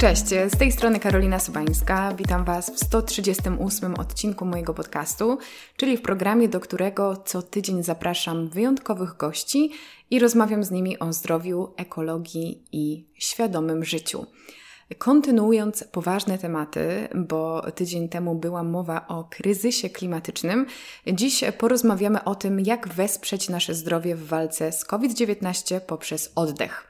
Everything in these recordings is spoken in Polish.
Cześć, z tej strony Karolina Subańska. Witam Was w 138 odcinku mojego podcastu, czyli w programie, do którego co tydzień zapraszam wyjątkowych gości i rozmawiam z nimi o zdrowiu, ekologii i świadomym życiu. Kontynuując poważne tematy, bo tydzień temu była mowa o kryzysie klimatycznym, dziś porozmawiamy o tym, jak wesprzeć nasze zdrowie w walce z COVID-19 poprzez oddech.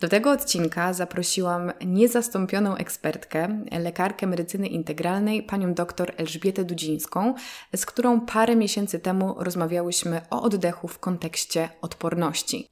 Do tego odcinka zaprosiłam niezastąpioną ekspertkę, lekarkę medycyny integralnej, panią dr Elżbietę Dudzińską, z którą parę miesięcy temu rozmawiałyśmy o oddechu w kontekście odporności.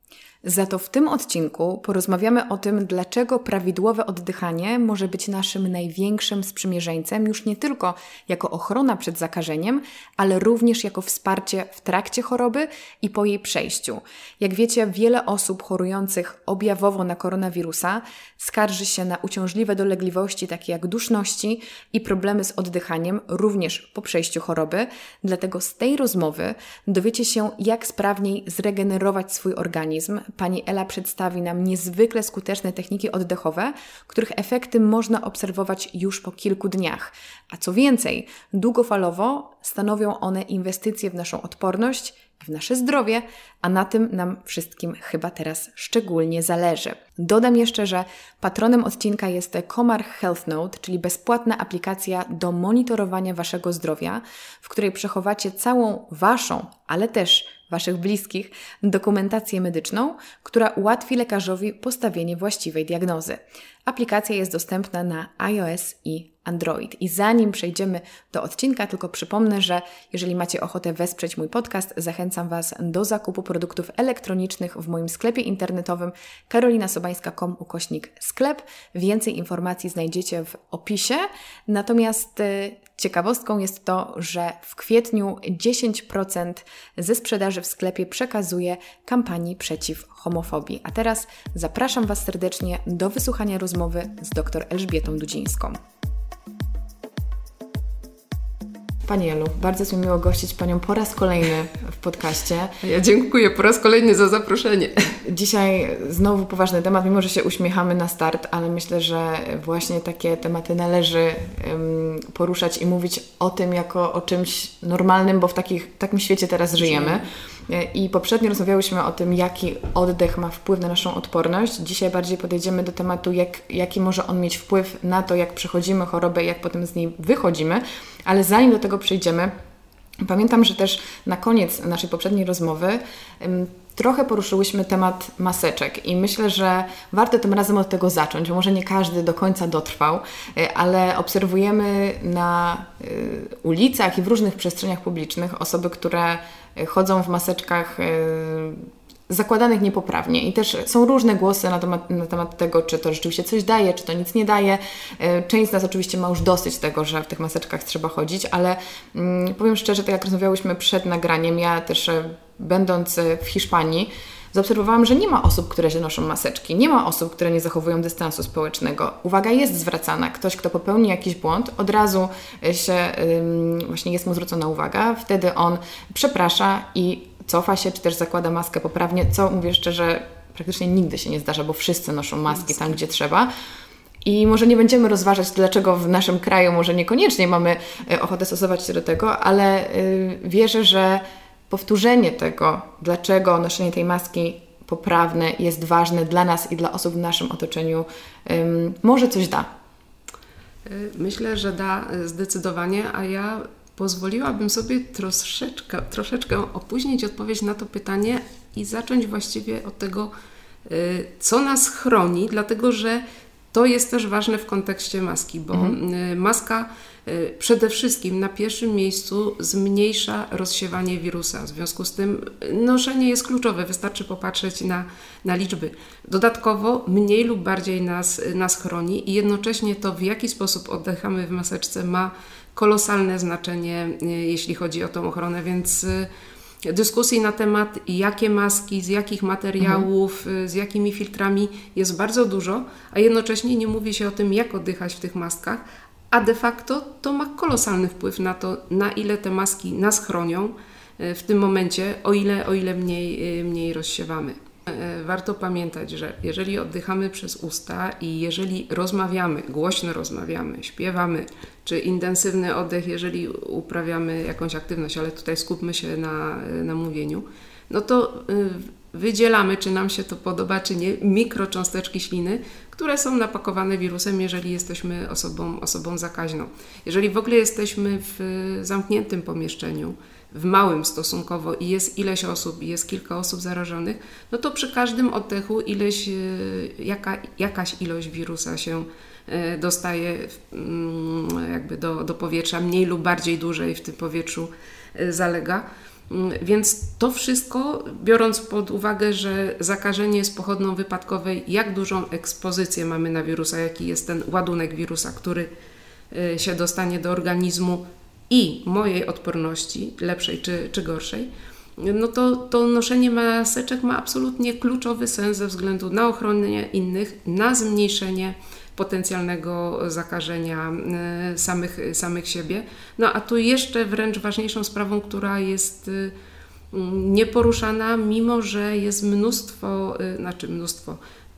Za to w tym odcinku porozmawiamy o tym, dlaczego prawidłowe oddychanie może być naszym największym sprzymierzeńcem, już nie tylko jako ochrona przed zakażeniem, ale również jako wsparcie w trakcie choroby i po jej przejściu. Jak wiecie, wiele osób chorujących objawowo na koronawirusa skarży się na uciążliwe dolegliwości takie jak duszności i problemy z oddychaniem również po przejściu choroby. Dlatego z tej rozmowy dowiecie się, jak sprawniej zregenerować swój organizm, pani Ela przedstawi nam niezwykle skuteczne techniki oddechowe, których efekty można obserwować już po kilku dniach. A co więcej, długofalowo stanowią one inwestycje w naszą odporność w nasze zdrowie, a na tym nam wszystkim chyba teraz szczególnie zależy. Dodam jeszcze, że patronem odcinka jest Komar Health Note, czyli bezpłatna aplikacja do monitorowania Waszego zdrowia, w której przechowacie całą Waszą, ale też Waszych bliskich dokumentację medyczną, która ułatwi lekarzowi postawienie właściwej diagnozy. Aplikacja jest dostępna na iOS i Android. I zanim przejdziemy do odcinka, tylko przypomnę, że jeżeli macie ochotę wesprzeć mój podcast, zachęcam Was do zakupu produktów elektronicznych w moim sklepie internetowym karolinasobańska.com ukośnik sklep. Więcej informacji znajdziecie w opisie. Natomiast y, ciekawostką jest to, że w kwietniu 10% ze sprzedaży w sklepie przekazuje kampanii przeciw homofobii. A teraz zapraszam Was serdecznie do wysłuchania rozmowy z dr Elżbietą Dudzińską. Pani Elu, bardzo mi miło gościć Panią po raz kolejny w podcaście. Ja dziękuję po raz kolejny za zaproszenie. Dzisiaj znowu poważny temat, mimo że się uśmiechamy na start, ale myślę, że właśnie takie tematy należy um, poruszać i mówić o tym jako o czymś normalnym, bo w takich, takim świecie teraz żyjemy. I poprzednio rozmawiałyśmy o tym, jaki oddech ma wpływ na naszą odporność. Dzisiaj bardziej podejdziemy do tematu, jak, jaki może on mieć wpływ na to, jak przechodzimy chorobę i jak potem z niej wychodzimy. Ale zanim do tego przejdziemy, pamiętam, że też na koniec naszej poprzedniej rozmowy trochę poruszyłyśmy temat maseczek i myślę, że warto tym razem od tego zacząć, może nie każdy do końca dotrwał, y, ale obserwujemy na y, ulicach i w różnych przestrzeniach publicznych osoby, które chodzą w maseczkach zakładanych niepoprawnie. I też są różne głosy na temat, na temat tego, czy to rzeczywiście coś daje, czy to nic nie daje. Część z nas oczywiście ma już dosyć tego, że w tych maseczkach trzeba chodzić, ale mm, powiem szczerze, tak jak rozmawiałyśmy przed nagraniem, ja też będąc e, w Hiszpanii, zaobserwowałam, że nie ma osób, które się noszą maseczki, nie ma osób, które nie zachowują dystansu społecznego. Uwaga jest zwracana. Ktoś, kto popełni jakiś błąd, od razu e, się właśnie jest mu zwrócona uwaga, wtedy on przeprasza i cofa się, czy też zakłada maskę poprawnie, co mówię szczerze, praktycznie nigdy się nie zdarza, bo wszyscy noszą maski tam, gdzie trzeba. I może nie będziemy rozważać, dlaczego w naszym kraju może niekoniecznie mamy e, ochotę stosować się do tego, ale wierzę, że powtórzenie tego, dlaczego noszenie tej maski poprawne jest ważne dla nas i dla osób w naszym otoczeniu, może coś da. Y, myślę, że da y, zdecydowanie, a ja pozwoliłabym sobie troszeczkę, troszeczkę opóźnić odpowiedź na to pytanie i zacząć właściwie od tego, y, co nas chroni, dlatego że to jest też ważne w kontekście maski, bo mhm. maska przede wszystkim na pierwszym miejscu zmniejsza rozsiewanie wirusa. W związku z tym noszenie jest kluczowe, wystarczy popatrzeć na, na liczby. Dodatkowo mniej lub bardziej nas, nas chroni i jednocześnie to, w jaki sposób oddychamy w maseczce, ma kolosalne znaczenie, y, jeśli chodzi o tą ochronę, więc y, dyskusji na temat, jakie maski, z jakich materiałów, mhm. z jakimi filtrami jest bardzo dużo, a jednocześnie nie mówi się o tym, jak oddychać w tych maskach, a de facto to ma kolosalny wpływ na to, na ile te maski nas chronią e, w tym momencie, o ile, o ile mniej, e, mniej rozsiewamy. E, warto pamiętać, że jeżeli oddychamy przez usta i jeżeli rozmawiamy, głośno rozmawiamy, śpiewamy, czy intensywny oddech, jeżeli uprawiamy jakąś aktywność, ale tutaj skupmy się na, na mówieniu, no to wydzielamy, czy nam się to podoba, czy nie, mikrocząsteczki śliny, które są napakowane wirusem, jeżeli jesteśmy osobą, osobą zakaźną. Jeżeli w ogóle jesteśmy w zamkniętym pomieszczeniu, w małym stosunkowo i jest ileś osób, i jest kilka osób zarażonych, no to przy każdym oddechu ileś, e, jaka, jakaś ilość wirusa się e, dostaje mm, jakby do, do powietrza, mniej lub bardziej dłużej w tym powietrzu e, zalega. Mm, więc to wszystko, biorąc pod uwagę, że zakażenie jest pochodną wypadkowej, jak dużą ekspozycję mamy na wirusa, jaki jest ten ładunek wirusa, który się dostanie do organizmu, i mojej odporności, lepszej czy, czy gorszej, no to, to noszenie maseczek ma absolutnie kluczowy sens ze względu na ochronę innych, na zmniejszenie potencjalnego zakażenia e, samych, samych siebie. No a tu jeszcze wręcz ważniejszą sprawą, która jest e, nieporuszana, mimo że jest mnóstwo, e, znaczy mnóstwo,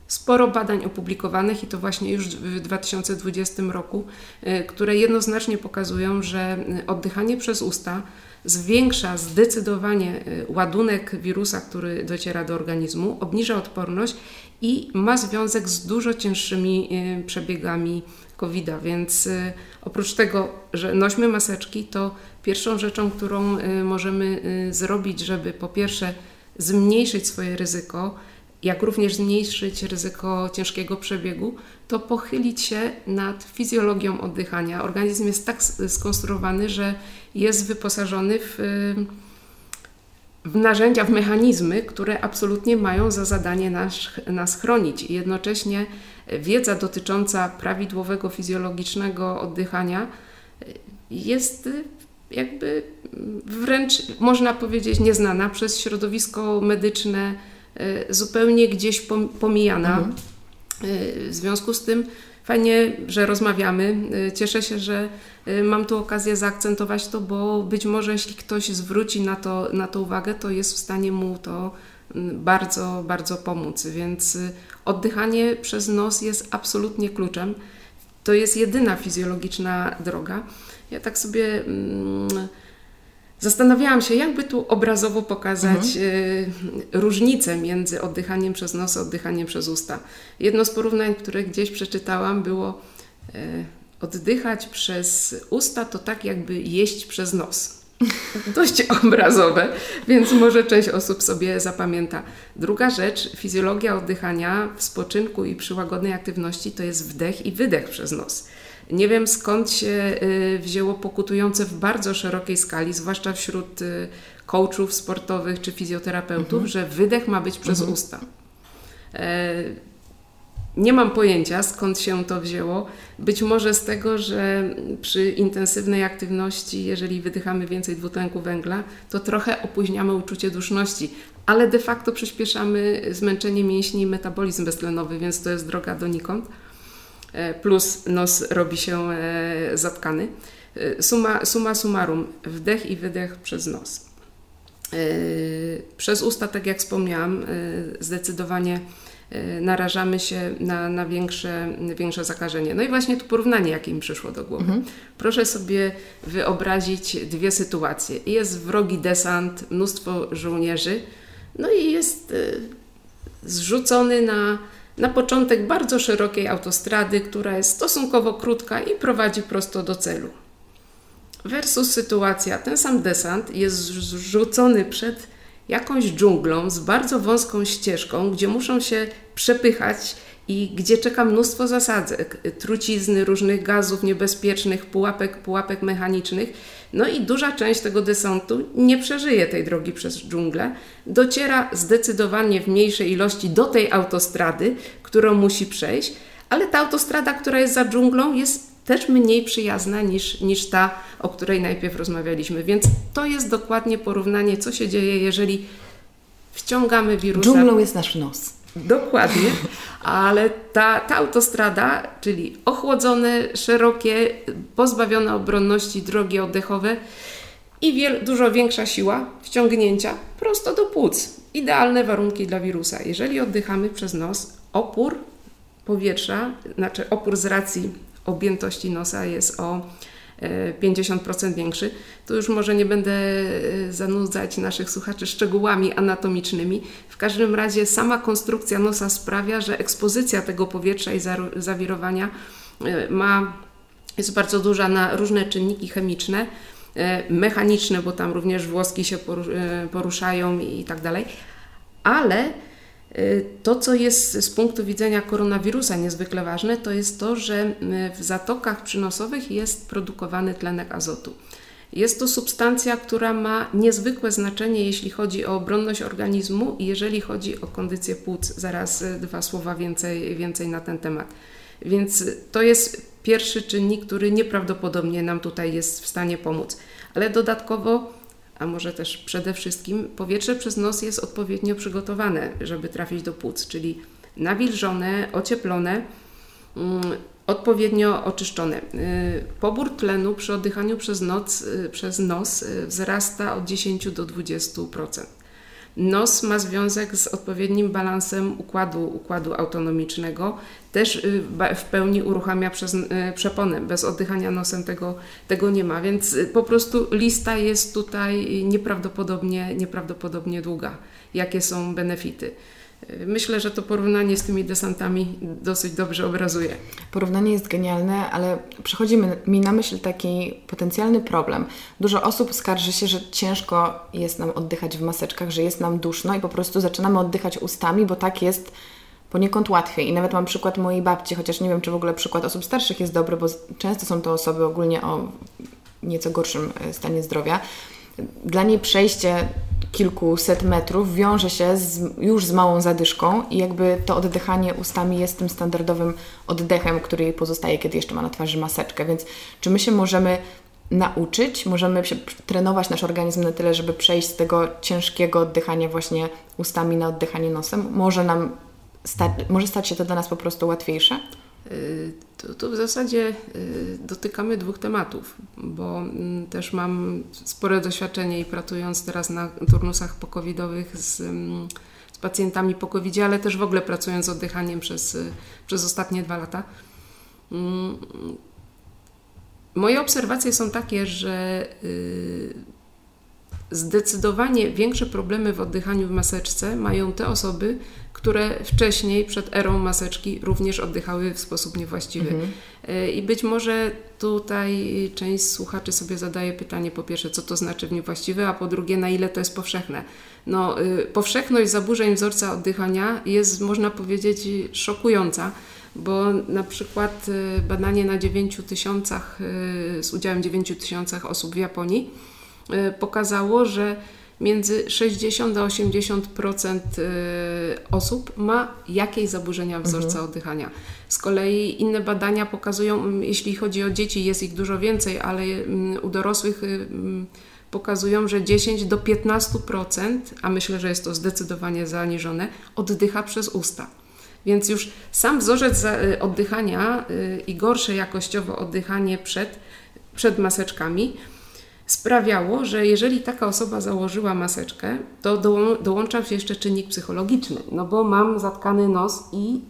sporo badań opublikowanych i to właśnie już w 2020 roku, y, które jednoznacznie pokazują, że y, oddychanie przez usta zwiększa zdecydowanie y, ładunek wirusa, który dociera do organizmu, obniża odporność i ma związek z dużo cięższymi przebiegami COVID-a. Więc oprócz tego, że nośmy maseczki, to pierwszą rzeczą, którą możemy zrobić, żeby po pierwsze zmniejszyć swoje ryzyko, jak również zmniejszyć ryzyko ciężkiego przebiegu, to pochylić się nad fizjologią oddychania. Organizm jest tak skonstruowany, że jest wyposażony w, w narzędzia, w mechanizmy, które absolutnie mają za zadanie nas, nas chronić. I jednocześnie wiedza dotycząca prawidłowego fizjologicznego oddychania jest jakby wręcz można powiedzieć nieznana przez środowisko medyczne Y, zupełnie gdzieś pomijana. Mhm. Y, w związku z tym fajnie, że rozmawiamy. Y, cieszę się, że mam tu okazję zaakcentować to, bo być może jeśli ktoś zwróci na to, na to uwagę, to jest w stanie mu to mm, bardzo, bardzo pomóc. Więc oddychanie przez nos jest absolutnie kluczem. To jest jedyna fizjologiczna droga. Ja tak sobie. Mm, Zastanawiałam się, jakby tu obrazowo pokazać mhm. Y, różnicę między oddychaniem przez nos a oddychaniem przez usta. Jedno z porównań, które gdzieś przeczytałam, było y, oddychać przez usta to tak jakby jeść przez nos. Dość obrazowe, więc może część osób sobie zapamięta. Druga rzecz, fizjologia oddychania w spoczynku i przy łagodnej aktywności to jest wdech i wydech przez nos. Nie wiem skąd się y, wzięło pokutujące w bardzo szerokiej skali, zwłaszcza wśród y, coachów sportowych czy fizjoterapeutów, mhm. że wydech ma być przez mhm. usta. E, nie mam pojęcia skąd się to wzięło. Być może z tego, że przy intensywnej aktywności, jeżeli wydychamy więcej dwutlenku węgla, to trochę opóźniamy uczucie duszności, ale de facto przyspieszamy zmęczenie mięśni i metabolizm beztlenowy, więc to jest droga donikąd. E, plus nos robi się e, zatkany. E, suma, suma summarum, wdech i wydech przez nos. Przez usta, tak jak wspomniałam, zdecydowanie narażamy się na, na większe, większe zakażenie. No i właśnie tu porównanie, jakie mi przyszło do głowy. Mhm. Proszę sobie wyobrazić dwie sytuacje. Jest wrogi desant, mnóstwo żołnierzy, no i jest zrzucony na na początek bardzo szerokiej autostrady, która jest stosunkowo krótka i prowadzi prosto do celu. Versus sytuacja, ten sam desant jest zrzucony przed jakąś dżunglą z bardzo wąską ścieżką, gdzie muszą się przepychać i gdzie czeka mnóstwo zasadzek, trucizny, różnych gazów niebezpiecznych, pułapek, pułapek mechanicznych. No i duża część tego desantu nie przeżyje tej drogi przez dżunglę. Dociera zdecydowanie w mniejszej ilości do tej autostrady, którą musi przejść, ale ta autostrada, która jest za dżunglą, jest też mniej przyjazna niż, niż ta, o której najpierw rozmawialiśmy. Więc to jest dokładnie porównanie, co się dzieje, jeżeli wciągamy wirusa. Dżunglą jest nasz nos. Dokładnie, ale ta, ta autostrada, czyli ochłodzone, szerokie, pozbawione obronności drogi oddechowe, i wiel, dużo większa siła wciągnięcia prosto do płuc. Idealne warunki dla wirusa. Jeżeli oddychamy przez nos, opór powietrza, znaczy opór z racji objętości nosa jest o 50% większy, to już może nie będę e, zanudzać naszych słuchaczy szczegółami anatomicznymi. W każdym razie sama konstrukcja nosa sprawia, że ekspozycja tego powietrza i zawirowania e, ma, jest bardzo duża na różne czynniki chemiczne, e, mechaniczne, bo tam również włoski się poruszają i tak dalej, ale to, co jest z punktu widzenia koronawirusa niezwykle ważne, to jest to, że y, w zatokach przynosowych jest produkowany tlenek azotu. Jest to substancja, która ma niezwykłe znaczenie, jeśli chodzi o obronność organizmu i jeżeli chodzi o kondycję płuc. Zaraz y, dwa słowa więcej, więcej na ten temat. Więc to jest pierwszy czynnik, który nieprawdopodobnie nam tutaj jest w stanie pomóc. Ale dodatkowo a może też przede wszystkim powietrze przez nos jest odpowiednio przygotowane, żeby trafić do płuc, czyli nawilżone, ocieplone, mm, odpowiednio oczyszczone. Y, pobór tlenu przy oddychaniu przez, noc, y, przez nos y, wzrasta od 10 do 20%. Nos ma związek z odpowiednim balansem układu, układu autonomicznego. Też y, w pełni uruchamia przez y, przeponę. Bez oddychania nosem tego, tego nie ma, więc y, po prostu lista jest tutaj nieprawdopodobnie, nieprawdopodobnie długa. Jakie są benefity? Myślę, że to porównanie z tymi desantami dosyć dobrze obrazuje. Porównanie jest genialne, ale przychodzi mi na myśl taki potencjalny problem. Dużo osób skarży się, że ciężko jest nam oddychać w maseczkach, że jest nam duszno i po prostu zaczynamy oddychać ustami, bo tak jest poniekąd łatwiej. I nawet mam przykład mojej babci, chociaż nie wiem, czy w ogóle przykład osób starszych jest dobry, bo często są to osoby ogólnie o nieco gorszym e, stanie zdrowia. Dla niej przejście kilkuset metrów wiąże się z, już z małą zadyszką i jakby to oddychanie ustami jest tym standardowym oddechem, który jej pozostaje, kiedy jeszcze ma na twarzy maseczkę. Więc czy my się możemy nauczyć, możemy się trenować nasz organizm na tyle, żeby przejść z tego ciężkiego oddychania właśnie ustami na oddychanie nosem? Może nam sta może stać się to dla nas po prostu łatwiejsze? To, to, w zasadzie y, dotykamy dwóch tematów, bo mm, też mam spore doświadczenie i pracując teraz na turnusach pokowidowych z, mm, z pacjentami po covid ale też w ogóle pracując z oddychaniem przez, y, przez ostatnie dwa lata. Mm, moje obserwacje są takie, że y, zdecydowanie większe problemy w oddychaniu w maseczce mają te osoby, które wcześniej, przed erą maseczki, również oddychały w sposób niewłaściwy. Mhm. E, I być może tutaj część słuchaczy sobie zadaje pytanie, po pierwsze, co to znaczy w niewłaściwy, a po drugie, na ile to jest powszechne. No, y, powszechność zaburzeń wzorca oddychania jest, można powiedzieć, szokująca bo na przykład y, badanie na 9 tysiącach, y, z udziałem 9 tysiącach osób w Japonii pokazało, że między 60 a 80% y, osób ma jakieś zaburzenia wzorca mhm. oddychania. Z kolei inne badania pokazują, jeśli chodzi o dzieci, jest ich dużo więcej, ale u dorosłych y, pokazują, że 10 do 15%, a myślę, że jest to zdecydowanie zaniżone, oddycha przez usta. Więc już sam wzorzec y, oddychania i gorsze jakościowo oddychanie przed, przed maseczkami sprawiało, że jeżeli taka osoba założyła maseczkę, to dołączał się jeszcze czynnik psychologiczny, no bo mam zatkany nos i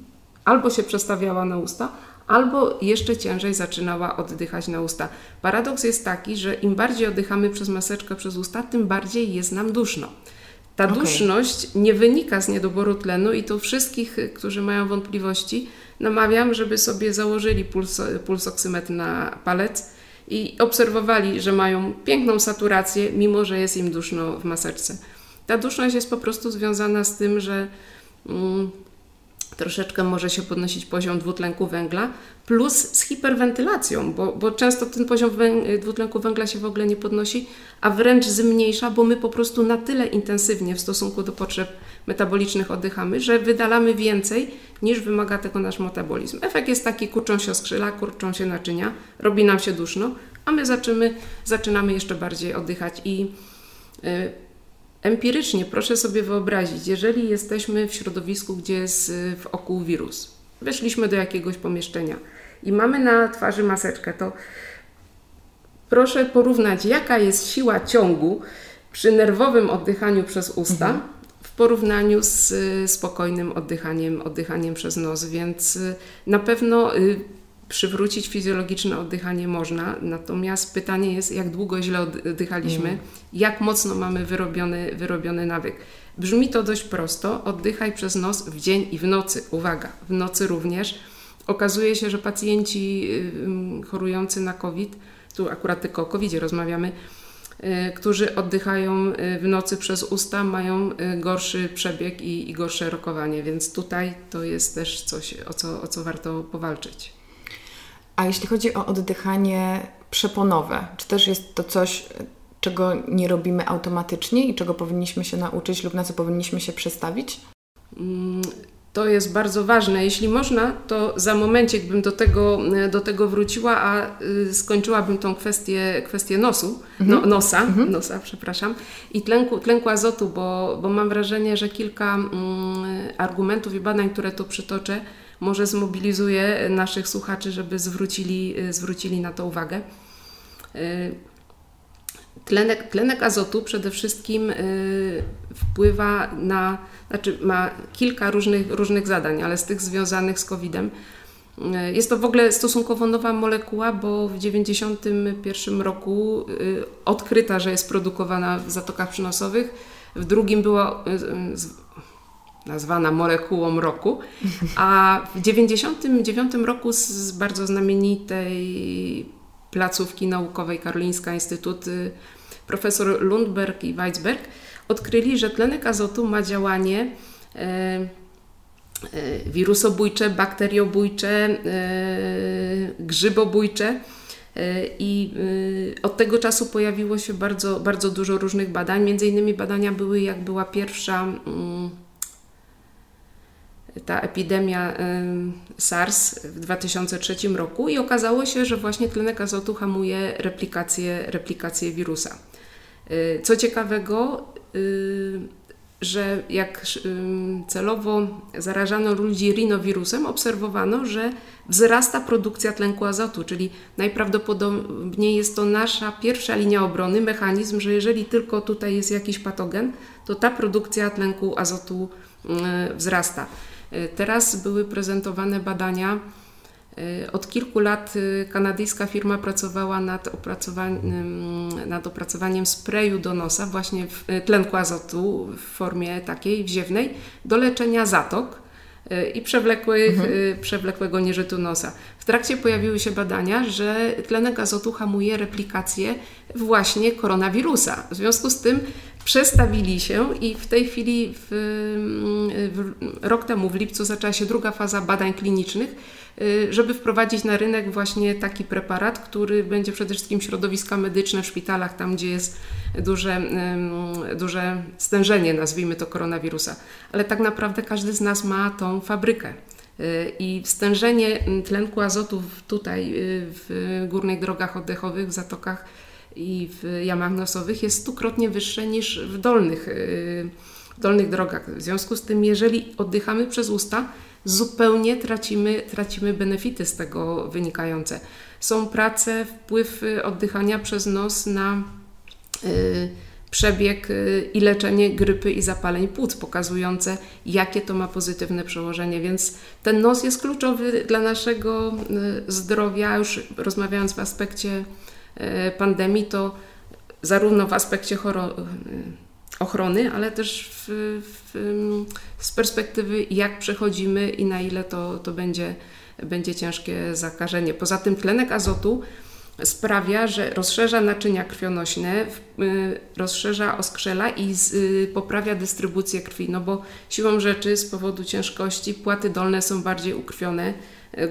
albo się przestawiała na usta, albo jeszcze ciężej zaczynała oddychać na usta. Paradoks jest taki, że im bardziej oddychamy przez maseczkę przez usta, tym bardziej jest nam duszno. Ta okay. duszność nie wynika z niedoboru tlenu i tu wszystkich, którzy mają wątpliwości, namawiam, żeby sobie założyli puls, pulsoksymetr na palec i obserwowali, że mają piękną saturację, mimo że jest im duszno w maseczce. Ta duszność jest po prostu związana z tym, że mm, troszeczkę może się podnosić poziom dwutlenku węgla, plus z hiperwentylacją, bo, bo często ten poziom dwutlenku węgla się w ogóle nie podnosi, a wręcz zmniejsza, bo my po prostu na tyle intensywnie w stosunku do potrzeb metabolicznych oddychamy, że wydalamy więcej niż wymaga tego nasz metabolizm. Efekt jest taki, kurczą się skrzyla, kurczą się naczynia, robi nam się duszno, a my zaczynamy, jeszcze bardziej oddychać i y, Empirycznie proszę sobie wyobrazić, jeżeli jesteśmy w środowisku, gdzie jest y, wokół wirus, weszliśmy do jakiegoś pomieszczenia i mamy na twarzy maseczkę, to proszę porównać, jaka jest siła ciągu przy nerwowym oddychaniu przez usta mhm. w porównaniu z y, spokojnym oddychaniem, oddychaniem przez nos, więc y, na pewno przywrócić fizjologiczne oddychanie można, natomiast pytanie jest, jak długo źle oddychaliśmy, mm. jak mocno mamy wyrobiony, wyrobiony nawyk. Brzmi to dość prosto, oddychaj przez nos w dzień i w nocy. Uwaga, w nocy również. Okazuje się, że pacjenci chorujący na COVID, tu akurat tylko o COVID rozmawiamy, y, którzy oddychają y, w nocy przez usta, mają y, gorszy przebieg i, i gorsze rokowanie, więc tutaj to jest też coś, o co, o co warto powalczyć. A jeśli chodzi o oddychanie przeponowe, czy też jest to coś, czego nie robimy automatycznie i czego powinniśmy się nauczyć lub na co powinniśmy się przestawić? Mm, to jest bardzo ważne. Jeśli można, to za momencik bym do tego, do tego wróciła, a y, skończyłabym tą kwestię, kwestię nosu, no, mhm. nosa, mhm. nosa, przepraszam, i tlenku, tlenku azotu, bo, bo mam wrażenie, że kilka mm, argumentów i badań, które tu przytoczę, może zmobilizuje naszych słuchaczy, żeby zwrócili, y, zwrócili na to uwagę. Y, tlenek, tlenek azotu przede wszystkim wpływa na, znaczy ma kilka różnych, różnych zadań, ale z tych związanych z COVID-em. Jest to w ogóle stosunkowo nowa molekuła, bo w 1991 roku odkryta, że jest produkowana w zatokach przynosowych. W drugim była nazwana molekułą roku, a w 1999 roku z bardzo znamienitej placówki naukowej Karolińska Instytut profesor Lundberg i Weizberg odkryli, że tlenek azotu ma działanie e, e, wirusobójcze, bakteriobójcze, grzybobójcze. I od tego czasu pojawiło się bardzo, bardzo dużo różnych badań. Między innymi badania były, jak była pierwsza mm, ta epidemia SARS w 2003 roku i okazało się, że właśnie tlenek azotu hamuje replikację, replikację wirusa. Y, co ciekawego, y, że jak celowo zarażano ludzi rinowirusem, obserwowano, że wzrasta produkcja tlenku azotu, czyli najprawdopodobniej jest to nasza pierwsza linia obrony, mechanizm, że jeżeli tylko tutaj jest jakiś patogen, to ta produkcja tlenku azotu wzrasta. Teraz były prezentowane badania. Y, od kilku lat y, kanadyjska firma pracowała nad opracowaniem, nad opracowaniem sprayu do nosa, właśnie w y, tlenku azotu w formie takiej wziewnej, do leczenia zatok i przewlekłych, mhm. przewlekłego nieżytu nosa. W trakcie pojawiły się badania, że tlenek azotu hamuje replikację właśnie koronawirusa. W związku z tym przestawili się i w tej chwili w, w, rok temu w lipcu zaczęła się druga faza badań klinicznych, y, żeby wprowadzić na rynek właśnie taki preparat, który będzie przede wszystkim środowiska medyczne w szpitalach, tam gdzie jest duże, duże stężenie, nazwijmy to koronawirusa. Ale tak naprawdę każdy z nas ma tą fabrykę. Y, I stężenie tlenku azotu tutaj y, w górnych drogach oddechowych, w zatokach i w jamach nosowych jest stukrotnie wyższe niż w dolnych, y, w dolnych drogach. W związku z tym, jeżeli oddychamy przez usta, zupełnie tracimy, tracimy benefity z tego wynikające. Są prace, wpływ oddychania przez nos na y, przebieg y, i leczenie grypy i zapaleń płuc, pokazujące, jakie to ma pozytywne przełożenie. Więc ten nos jest kluczowy dla naszego zdrowia, już rozmawiając w aspekcie pandemii, to zarówno w aspekcie e, ochrony, ale też w, w, z perspektywy jak przechodzimy i na ile to, to będzie, będzie ciężkie zakażenie. Poza tym tlenek azotu sprawia, że rozszerza naczynia krwionośne, e, rozszerza oskrzela i z, poprawia dystrybucję krwi, no bo siłą rzeczy z powodu ciężkości płaty dolne są bardziej ukrwione,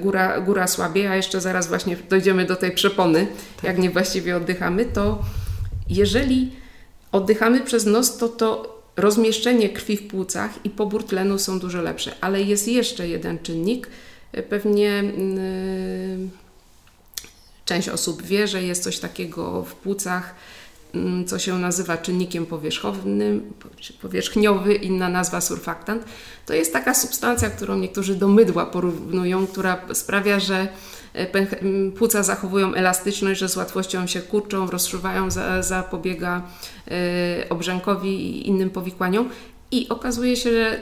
góra, góra słabiej, a jeszcze zaraz właśnie dojdziemy do tej przepony, tak. jak niewłaściwie oddychamy, to jeżeli oddychamy przez nos, to to rozmieszczenie krwi w płucach i pobór tlenu są dużo lepsze. Ale jest jeszcze jeden czynnik. Pewnie yy, część osób wie, że jest coś takiego w płucach mm, co się nazywa czynnikiem powierzchownym, powierzchniowy, inna nazwa surfaktant. To jest taka substancja, którą niektórzy do mydła porównują, która sprawia, że płuca zachowują elastyczność, że z łatwością się kurczą, rozszywają, zapobiega e, obrzękowi i innym powikłaniom. I okazuje się, że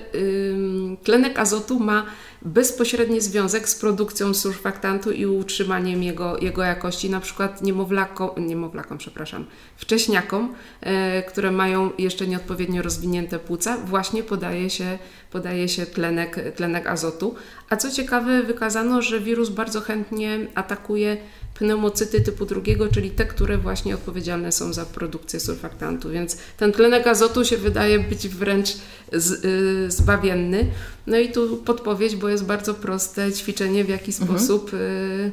tlenek azotu ma bezpośredni związek z produkcją surfaktantu i utrzymaniem jego, jego jakości, na przykład niemowlakom, niemowlakom przepraszam, wcześniakom, e, które mają jeszcze nieodpowiednio rozwinięte płuca, właśnie podaje się, podaje się tlenek, tlenek azotu. A co ciekawe, wykazano, że wirus bardzo chętnie atakuje pneumocyty typu drugiego, czyli te, które właśnie odpowiedzialne są za produkcję surfaktantu. Więc ten tlenek azotu się wydaje być wręcz z, y, zbawienny. No i tu podpowiedź, bo jest bardzo proste ćwiczenie, w jaki mhm. sposób y,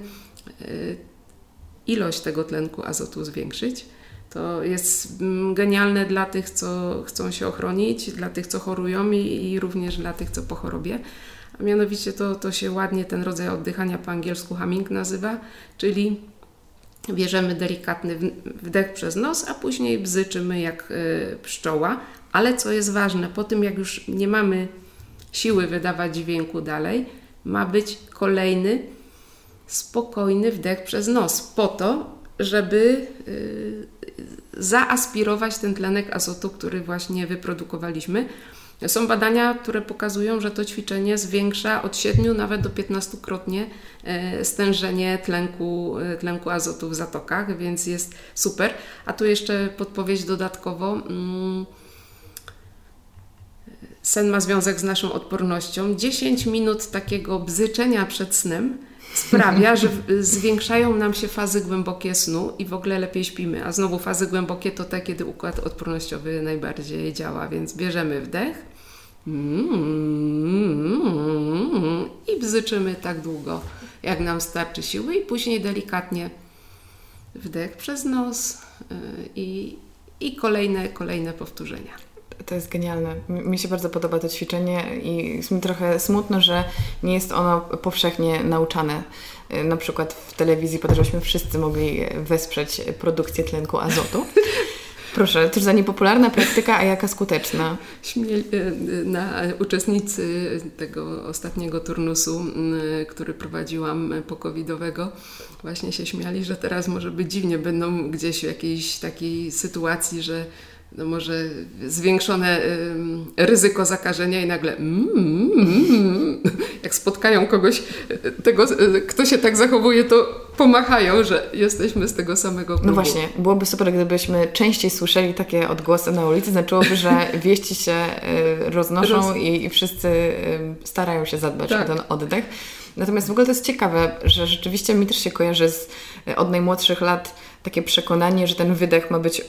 y, ilość tego tlenku azotu zwiększyć. To jest mm, genialne dla tych, co chcą się ochronić, dla tych, co chorują i, i również dla tych, co po chorobie. A mianowicie to, to się ładnie ten rodzaj oddychania po angielsku humming nazywa, czyli bierzemy delikatny wdech przez nos, a później bzyczymy jak y, pszczoła. Ale co jest ważne, po tym jak już nie mamy siły wydawać dźwięku dalej, ma być kolejny spokojny wdech przez nos, po to, żeby y, zaaspirować ten tlenek azotu, który właśnie wyprodukowaliśmy. Są badania, które pokazują, że to ćwiczenie zwiększa od 7 nawet do 15-krotnie e, stężenie tlenku, e, tlenku azotu w zatokach, więc jest super. A tu jeszcze podpowiedź dodatkowo. Mm, sen ma związek z naszą odpornością. 10 minut takiego bzyczenia przed snem sprawia, że zwiększają nam się fazy głębokie snu i w ogóle lepiej śpimy. A znowu fazy głębokie to te, kiedy układ odpornościowy najbardziej działa, więc bierzemy wdech. I bzyczymy tak długo, jak nam starczy siły, i później delikatnie wdech przez nos y, i, i kolejne, kolejne powtórzenia. To jest genialne. Mi się bardzo podoba to ćwiczenie i jest mi trochę smutno, że nie jest ono powszechnie nauczane. Y, na przykład w telewizji, po to, żebyśmy wszyscy mogli wesprzeć produkcję tlenku azotu. Proszę, to za niepopularna praktyka, a jaka skuteczna? Śmiel, e, na uczestnicy tego ostatniego turnusu, który prowadziłam pokowidowego, właśnie się śmiali, że teraz może być dziwnie, będą gdzieś w jakiejś takiej sytuacji, że no może zwiększone ryzyko zakażenia i nagle mm, mm, jak spotkają kogoś, tego, kto się tak zachowuje, to pomachają, że jesteśmy z tego samego klubu. No właśnie, byłoby super, gdybyśmy częściej słyszeli takie odgłosy na ulicy, znaczyłoby, że wieści się y, roznoszą Roz... i, i, wszyscy starają się zadbać tak. o ten oddech. Natomiast w ogóle to jest ciekawe, że rzeczywiście mi też się kojarzy z, od najmłodszych lat takie przekonanie, że ten wydech ma być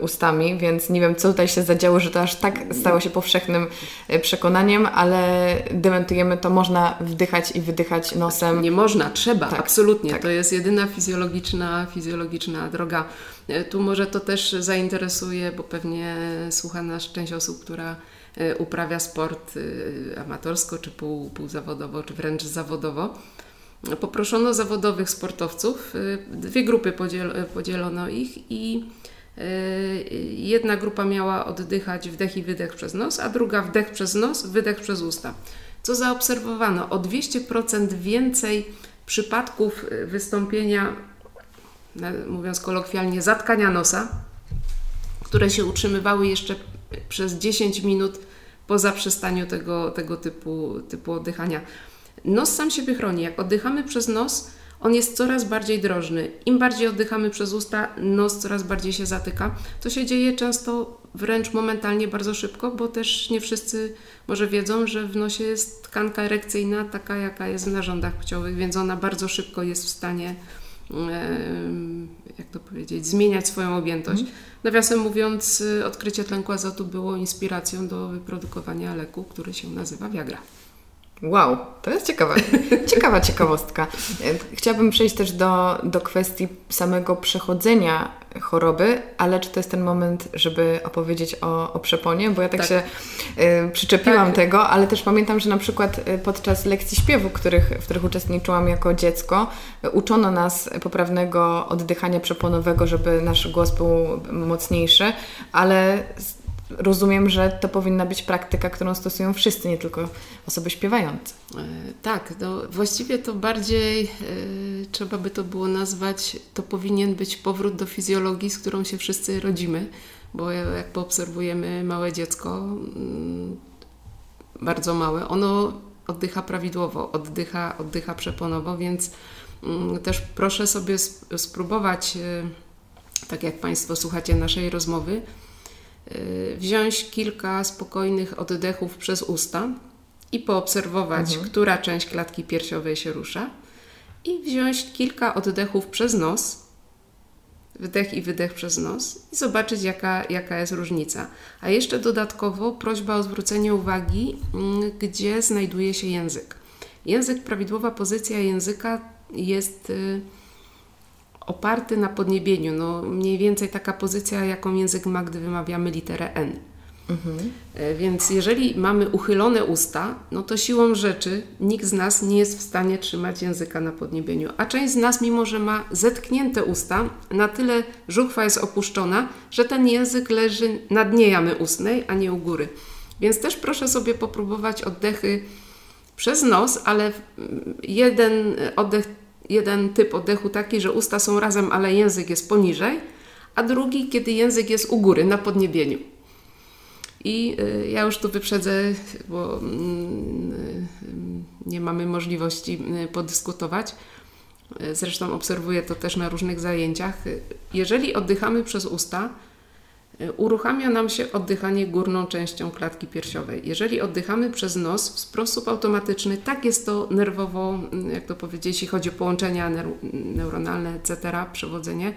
ustami, więc nie wiem, co tutaj się zadziało, że to aż tak stało się powszechnym e, przekonaniem, ale dementujemy to, można wdychać i wydychać nosem. Nie można, trzeba, tak, absolutnie. Tak. To jest jedyna fizjologiczna, fizjologiczna droga. E, tu może to też zainteresuje, bo pewnie słucha nas część osób, która e, uprawia sport amatorsko, czy pół, półzawodowo, czy wręcz zawodowo poproszono zawodowych sportowców, y, dwie grupy podziel, podzielono ich i y, jedna grupa miała oddychać wdech i wydech przez nos, a druga wdech przez nos, wydech przez usta. Co zaobserwowano? O 200% więcej przypadków y, wystąpienia, mówiąc kolokwialnie, zatkania nosa, które się utrzymywały jeszcze przez 10 minut po zaprzestaniu tego, tego typu, typu oddychania. Nos sam siebie chroni. Jak oddychamy przez nos, on jest coraz bardziej drożny. Im bardziej oddychamy przez usta, nos coraz bardziej się zatyka. To się dzieje często wręcz momentalnie, bardzo szybko, bo też nie wszyscy może wiedzą, że w nosie jest tkanka erekcyjna, taka jaka jest w narządach płciowych, więc ona bardzo szybko jest w stanie, jak to powiedzieć, zmieniać swoją objętość. Mm. Nawiasem mówiąc, odkrycie tlenku azotu było inspiracją do wyprodukowania leku, który się nazywa Viagra. Wow, to jest ciekawa, ciekawa ciekawostka. Chciałabym przejść też do, do kwestii samego przechodzenia choroby, ale czy to jest ten moment, żeby opowiedzieć o, o przeponie? Bo ja tak, tak. się y, przyczepiłam tak. tego, ale też pamiętam, że na przykład y, podczas lekcji śpiewu, których, w których uczestniczyłam jako dziecko, uczono nas poprawnego oddychania przeponowego, żeby nasz głos był mocniejszy, ale rozumiem, że to powinna być praktyka, którą stosują wszyscy, nie tylko osoby śpiewające. E, tak, no właściwie to bardziej e, trzeba by to było nazwać, to powinien być powrót do fizjologii, z którą się wszyscy rodzimy, bo jak poobserwujemy małe dziecko, mm, bardzo małe, ono oddycha prawidłowo, oddycha, oddycha przeponowo, więc mm, też proszę sobie spróbować, e, tak jak Państwo słuchacie naszej rozmowy, wziąć kilka spokojnych oddechów przez usta i poobserwować, mhm. która część klatki piersiowej się rusza, i wziąć kilka oddechów przez nos, wdech i wydech przez nos, i zobaczyć, jaka, jaka jest różnica. A jeszcze dodatkowo prośba o zwrócenie uwagi, mm, gdzie znajduje się język. Język, prawidłowa pozycja języka jest y, oparty na podniebieniu. No, mniej więcej taka pozycja, jaką język ma, gdy wymawiamy literę N. Mhm. E, więc jeżeli mamy uchylone usta, no to siłą rzeczy nikt z nas nie jest w stanie trzymać języka na podniebieniu. A część z nas, mimo że ma zetknięte usta, na tyle żuchwa jest opuszczona, że ten język leży na dnie jamy ustnej, a nie u góry. Więc też proszę sobie popróbować oddechy przez nos, ale jeden oddech jeden typ oddechu taki, że usta są razem, ale język jest poniżej, a drugi, kiedy język jest u góry, na podniebieniu. I y, ja już tu wyprzedzę, bo mm, y, nie mamy możliwości y, podyskutować. Zresztą obserwuję to też na różnych zajęciach. Jeżeli oddychamy przez usta, uruchamia nam się oddychanie górną częścią klatki piersiowej. Jeżeli oddychamy przez nos w sposób automatyczny, tak jest to nerwowo, mm, jak to powiedzieć, jeśli chodzi o połączenia neuronalne, etc., przewodzenie,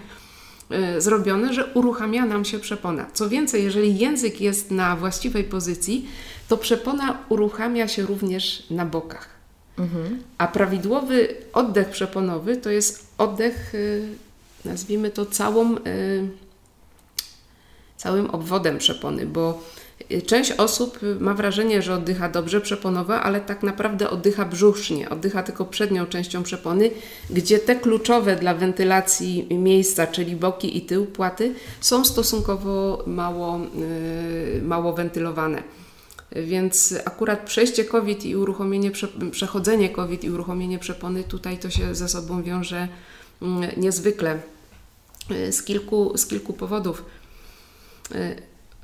e, zrobione, że uruchamia nam się przepona. Co więcej, jeżeli język jest na właściwej pozycji, to przepona uruchamia się również na bokach. Mhm. A prawidłowy oddech przeponowy to jest oddech, e, nazwijmy to całą całym obwodem przepony, bo y, część osób ma wrażenie, że oddycha dobrze przeponowo, ale tak naprawdę oddycha brzusznie, oddycha tylko przednią częścią przepony, gdzie te kluczowe dla wentylacji miejsca, czyli boki i tył płaty, są stosunkowo mało, yy, mało wentylowane. Więc akurat przejście COVID i uruchomienie, przechodzenie COVID i uruchomienie przepony tutaj to się ze sobą wiąże mm, niezwykle y, z kilku, z kilku powodów.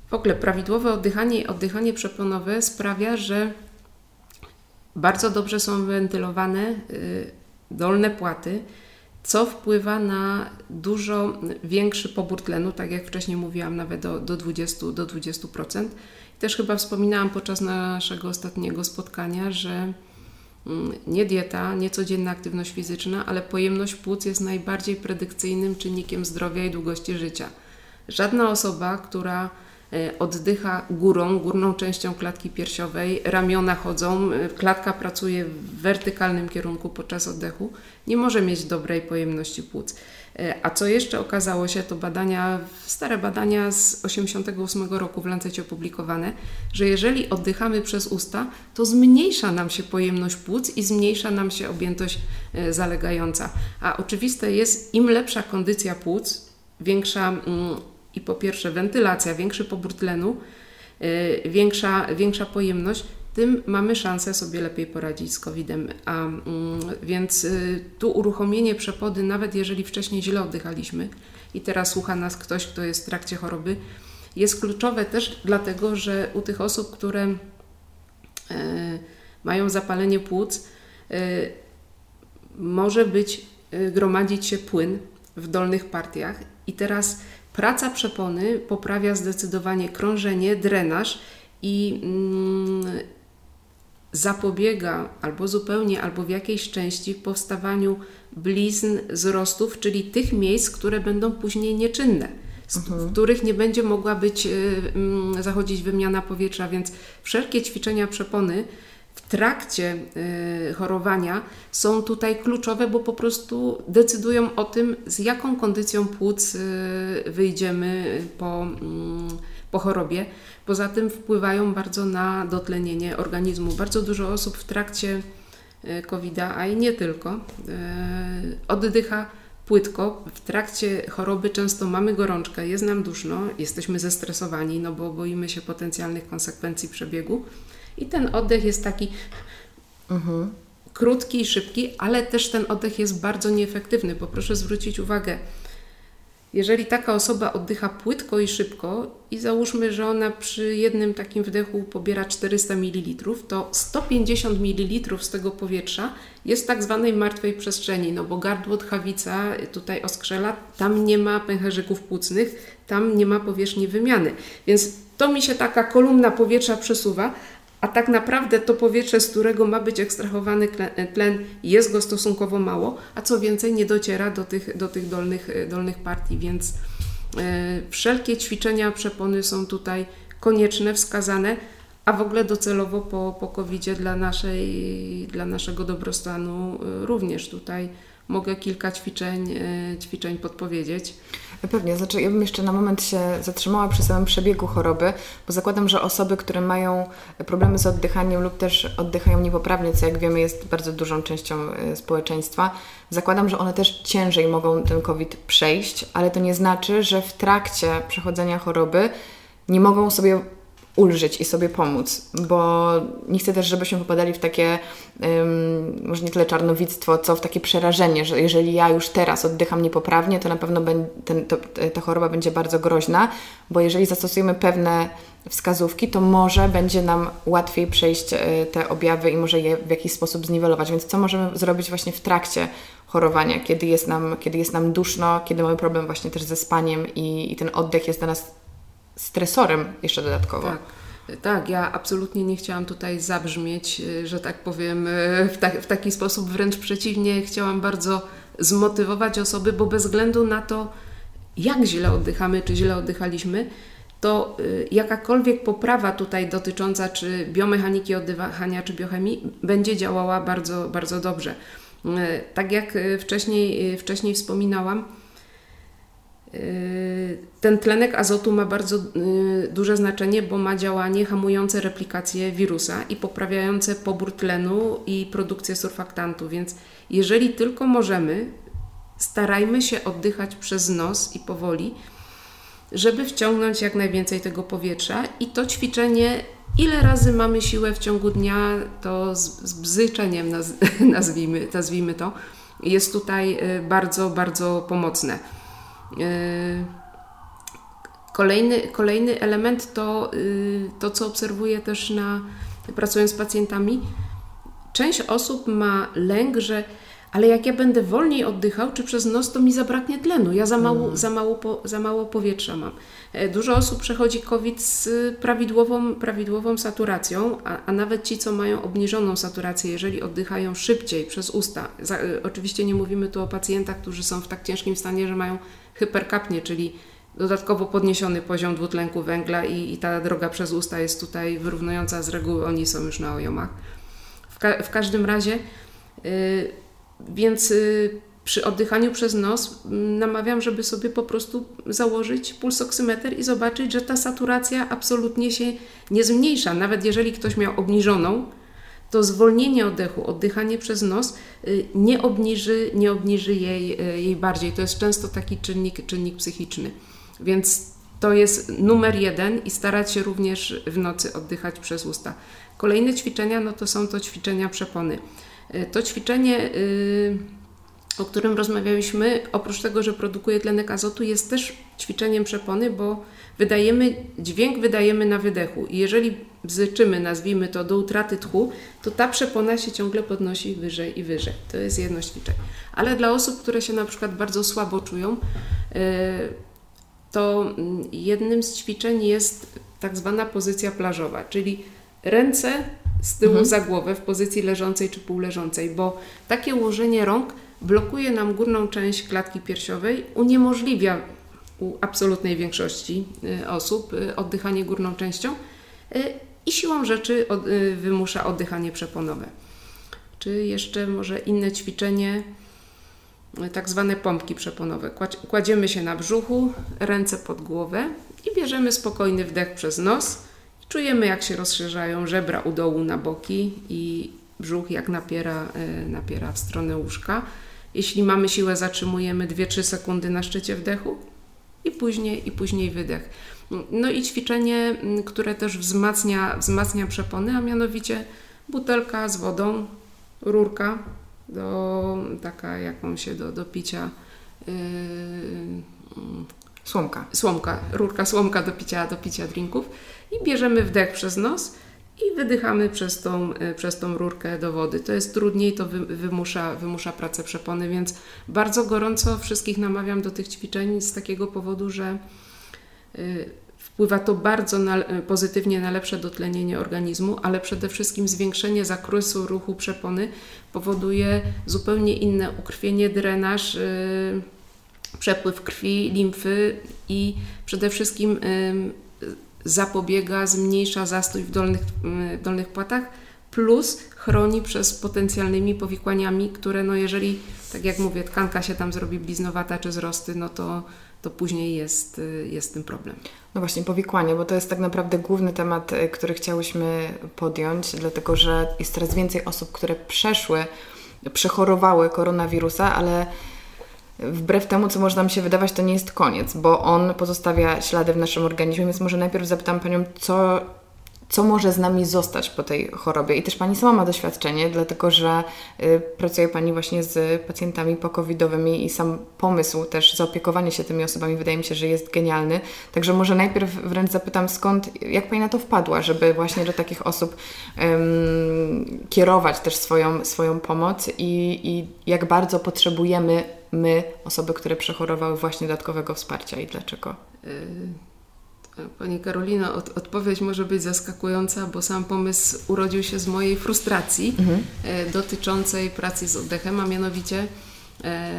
W ogóle prawidłowe oddychanie i oddychanie przeponowe sprawia, że bardzo dobrze są wentylowane y, dolne płaty, co wpływa na dużo większy pobór tlenu, tak jak wcześniej mówiłam, nawet do, do 20%. Do 20%. Też chyba wspominałam podczas naszego ostatniego spotkania, że mm, nie dieta, nie codzienna aktywność fizyczna, ale pojemność płuc jest najbardziej predykcyjnym czynnikiem zdrowia i długości życia. Żadna osoba, która e, oddycha górą, górną częścią klatki piersiowej, ramiona chodzą, e, klatka pracuje w wertykalnym kierunku podczas oddechu, nie może mieć dobrej pojemności płuc. E, a co jeszcze okazało się, to badania, stare badania z 88 roku w Lancecie opublikowane, że jeżeli oddychamy przez usta, to zmniejsza nam się pojemność płuc i zmniejsza nam się objętość zalegająca. A oczywiste jest, im lepsza kondycja płuc, większa mm, i po pierwsze wentylacja, większy pobór tlenu, yy, większa, większa pojemność, tym mamy szansę sobie lepiej poradzić z COVID-em. A, yy, więc yy, tu uruchomienie przepody, nawet jeżeli wcześniej źle oddychaliśmy i teraz słucha nas ktoś, kto jest w trakcie choroby, jest kluczowe też dlatego, że u tych osób, które y, mają zapalenie płuc, y, może być, y, gromadzić się płyn w dolnych partiach i teraz Praca przepony poprawia zdecydowanie krążenie, drenaż i mm, zapobiega albo zupełnie, albo w jakiejś części powstawaniu blizn, wzrostów, czyli tych miejsc, które będą później nieczynne. Mhm. w których nie będzie mogła być, y, y, zachodzić wymiana powietrza, więc wszelkie ćwiczenia przepony w trakcie chorowania są tutaj kluczowe, bo po prostu decydują o tym, z jaką kondycją płuc wyjdziemy po, mm, po chorobie. Poza tym wpływają bardzo na dotlenienie organizmu. Bardzo dużo osób w trakcie covid a i nie tylko, oddycha płytko. W trakcie choroby często mamy gorączkę, jest nam duszno, jesteśmy zestresowani, no bo boimy się potencjalnych konsekwencji przebiegu. I ten oddech jest taki mhm. krótki i szybki, ale też ten oddech jest bardzo nieefektywny, bo proszę zwrócić uwagę, jeżeli taka osoba oddycha płytko i szybko i załóżmy, że ona przy jednym takim wdechu pobiera 400 ml, to 150 ml z tego powietrza jest w tak zwanej martwej przestrzeni, no bo gardło, tchawica, tutaj oskrzela, tam nie ma pęcherzyków płucnych, tam nie ma powierzchni wymiany. Więc to mi się taka kolumna powietrza przesuwa, a tak naprawdę to powietrze, z którego ma być ekstrahowany tlen, jest go stosunkowo mało, a co więcej, nie dociera do tych, do tych dolnych, dolnych partii, więc e, wszelkie ćwiczenia przepony są tutaj konieczne, wskazane, a w ogóle docelowo po, po covid dla, naszej, dla naszego dobrostanu e, również tutaj mogę kilka ćwiczeń, e, ćwiczeń podpowiedzieć. Pewnie, znaczy ja bym jeszcze na moment się zatrzymała przy samym przebiegu choroby, bo zakładam, że osoby, które mają problemy z oddychaniem lub też oddychają niepoprawnie, co jak wiemy jest bardzo dużą częścią e, społeczeństwa, zakładam, że one też ciężej mogą ten COVID przejść, ale to nie znaczy, że w trakcie przechodzenia choroby nie mogą sobie ulżyć i sobie pomóc, bo nie chcę też, żebyśmy popadali w takie, um, może nie tyle czarnowictwo, co w takie przerażenie, że jeżeli ja już teraz oddycham niepoprawnie, to na pewno ten, to, ta choroba będzie bardzo groźna, bo jeżeli zastosujemy pewne wskazówki, to może będzie nam łatwiej przejść e, te objawy i może je w jakiś sposób zniwelować. Więc co możemy zrobić właśnie w trakcie chorowania, kiedy jest nam, kiedy jest nam duszno, kiedy mamy problem właśnie też ze spaniem i, i ten oddech jest dla nas stresorem jeszcze dodatkowo. Tak. Tak, ja absolutnie nie chciałam tutaj zabrzmieć, y, że tak powiem, y, w, ta, w taki sposób, wręcz przeciwnie, chciałam bardzo zmotywować osoby, bo bez względu na to, jak źle oddychamy, czy źle oddychaliśmy, to y, jakakolwiek poprawa tutaj dotycząca czy biomechaniki oddychania, czy biochemii będzie działała bardzo, bardzo dobrze. Tak jak wcześniej, wcześniej wspominałam, ten tlenek azotu ma bardzo yy, duże znaczenie, bo ma działanie hamujące replikację wirusa i poprawiające pobór tlenu i produkcję surfaktantu. Więc jeżeli tylko możemy, starajmy się oddychać przez nos i powoli, żeby wciągnąć jak najwięcej tego powietrza. I to ćwiczenie, ile razy mamy siłę w ciągu dnia, to z, z bzyczeniem nazwijmy, nazwijmy to, jest tutaj yy, bardzo, bardzo pomocne. E, kolejny, kolejny element to y, to, co obserwuję też na, pracując z pacjentami. Część osób ma lęk, że ale jak ja będę wolniej oddychał, czy przez nos, to mi zabraknie tlenu. Ja za mało, mm. za mało, po, za mało powietrza mam. E, dużo osób przechodzi COVID z prawidłową, prawidłową saturacją, a, a nawet ci, co mają obniżoną saturację, jeżeli oddychają szybciej przez usta. Za, e, oczywiście nie mówimy tu o pacjentach, którzy są w tak ciężkim stanie, że mają hyperkapnię, czyli dodatkowo podniesiony poziom dwutlenku węgla i, i, ta droga przez usta jest tutaj wyrównująca z reguły, oni są już na ojomach. W, ka w każdym razie, yy, więc yy, przy oddychaniu przez nos mm, namawiam, żeby sobie po prostu założyć pulsoksymeter i zobaczyć, że ta saturacja absolutnie się nie zmniejsza. Nawet jeżeli ktoś miał obniżoną, to zwolnienie oddechu, oddychanie przez nos y, nie obniży, nie obniży jej, y, jej bardziej. To jest często taki czynnik, czynnik psychiczny. Więc to jest numer jeden i starać się również w nocy oddychać przez usta. Kolejne ćwiczenia, no to są to ćwiczenia przepony. Y, to ćwiczenie, o którym rozmawialiśmy, oprócz tego, że produkuje tlenek azotu, jest też ćwiczeniem przepony, bo wydajemy, dźwięk wydajemy na wydechu i jeżeli bzyczymy, nazwijmy to, do utraty tchu, to ta przepona się ciągle podnosi wyżej i wyżej. To jest jedno ćwiczenie. Ale dla osób, które się na przykład bardzo słabo czują, e, to mm, jednym z ćwiczeń jest tak zwana pozycja plażowa, czyli ręce z tyłu mhm. za głowę w pozycji leżącej czy półleżącej, bo takie ułożenie rąk blokuje nam górną część klatki piersiowej, uniemożliwia u absolutnej większości y, osób y, oddychanie górną częścią y, i siłą rzeczy wymusza oddychanie przeponowe. Czy jeszcze może inne ćwiczenie, tak zwane pompki przeponowe. Kładziemy się na brzuchu, ręce pod głowę i bierzemy spokojny wdech przez nos. Czujemy, jak się rozszerzają żebra u dołu na boki i brzuch jak napiera, e, napiera w stronę łóżka. Jeśli mamy siłę, zatrzymujemy 2-3 sekundy na szczycie wdechu i później, i później wydech. No i ćwiczenie, które też wzmacnia, wzmacnia przepony, a mianowicie butelka z wodą, rurka, do, taka jaką się do, do picia. Yy, słomka. Słomka, rurka słomka do picia, do picia drinków i bierzemy wdech przez nos i wydychamy przez tą, yy, przez tą rurkę do wody. To jest trudniej, to wy, wymusza, wymusza pracę przepony, więc bardzo gorąco wszystkich namawiam do tych ćwiczeń z takiego powodu, że Wpływa to bardzo na, pozytywnie na lepsze dotlenienie organizmu, ale przede wszystkim zwiększenie zakresu ruchu przepony powoduje zupełnie inne ukrwienie, drenaż, yy, przepływ krwi, limfy i przede wszystkim zapobiega, zmniejsza zastój w dolnych, dolnych płatach, plus chroni przez potencjalnymi powikłaniami, które no jeżeli, tak jak mówię, tkanka się tam zrobi bliznowata czy zrosty, no to to później jest, y, jest tym problem. No właśnie, powikłanie, bo to jest tak naprawdę główny temat, y, który chciałyśmy podjąć, dlatego że jest coraz więcej osób, które przeszły, przechorowały koronawirusa, ale wbrew temu, co może nam się wydawać, to nie jest koniec, bo on pozostawia ślady w naszym organizmie, więc może najpierw zapytam Panią, co co może z nami zostać po tej chorobie. I też Pani sama ma doświadczenie, dlatego że y, pracuje Pani właśnie z pacjentami pokowidowymi i sam pomysł też zaopiekowanie się tymi osobami wydaje mi się, że jest genialny. Także może najpierw wręcz zapytam, skąd, jak Pani na to wpadła, żeby właśnie do takich osób um, kierować też swoją, swoją pomoc i, i jak bardzo potrzebujemy my, osoby, które przechorowały właśnie dodatkowego wsparcia i dlaczego? Pani Karolina, od, odpowiedź może być zaskakująca, bo sam pomysł urodził się z mojej frustracji mhm. e, dotyczącej pracy z oddechem, a mianowicie e,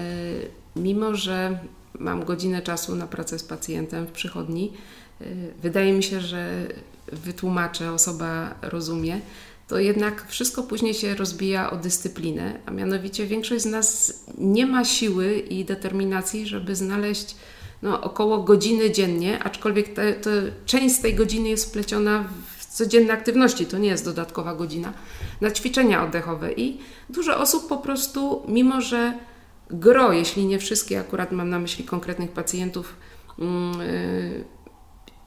mimo, że mam godzinę czasu na pracę z pacjentem w przychodni, e, wydaje mi się, że wytłumaczę, osoba rozumie, to jednak wszystko później się rozbija o dyscyplinę, a mianowicie większość z nas nie ma siły i determinacji, żeby znaleźć no, około godziny dziennie, aczkolwiek te, te, część z tej godziny jest wpleciona w codzienne aktywności, to nie jest dodatkowa godzina, na ćwiczenia oddechowe. I dużo osób po prostu, mimo że gro, jeśli nie wszystkie, akurat mam na myśli konkretnych pacjentów, yy,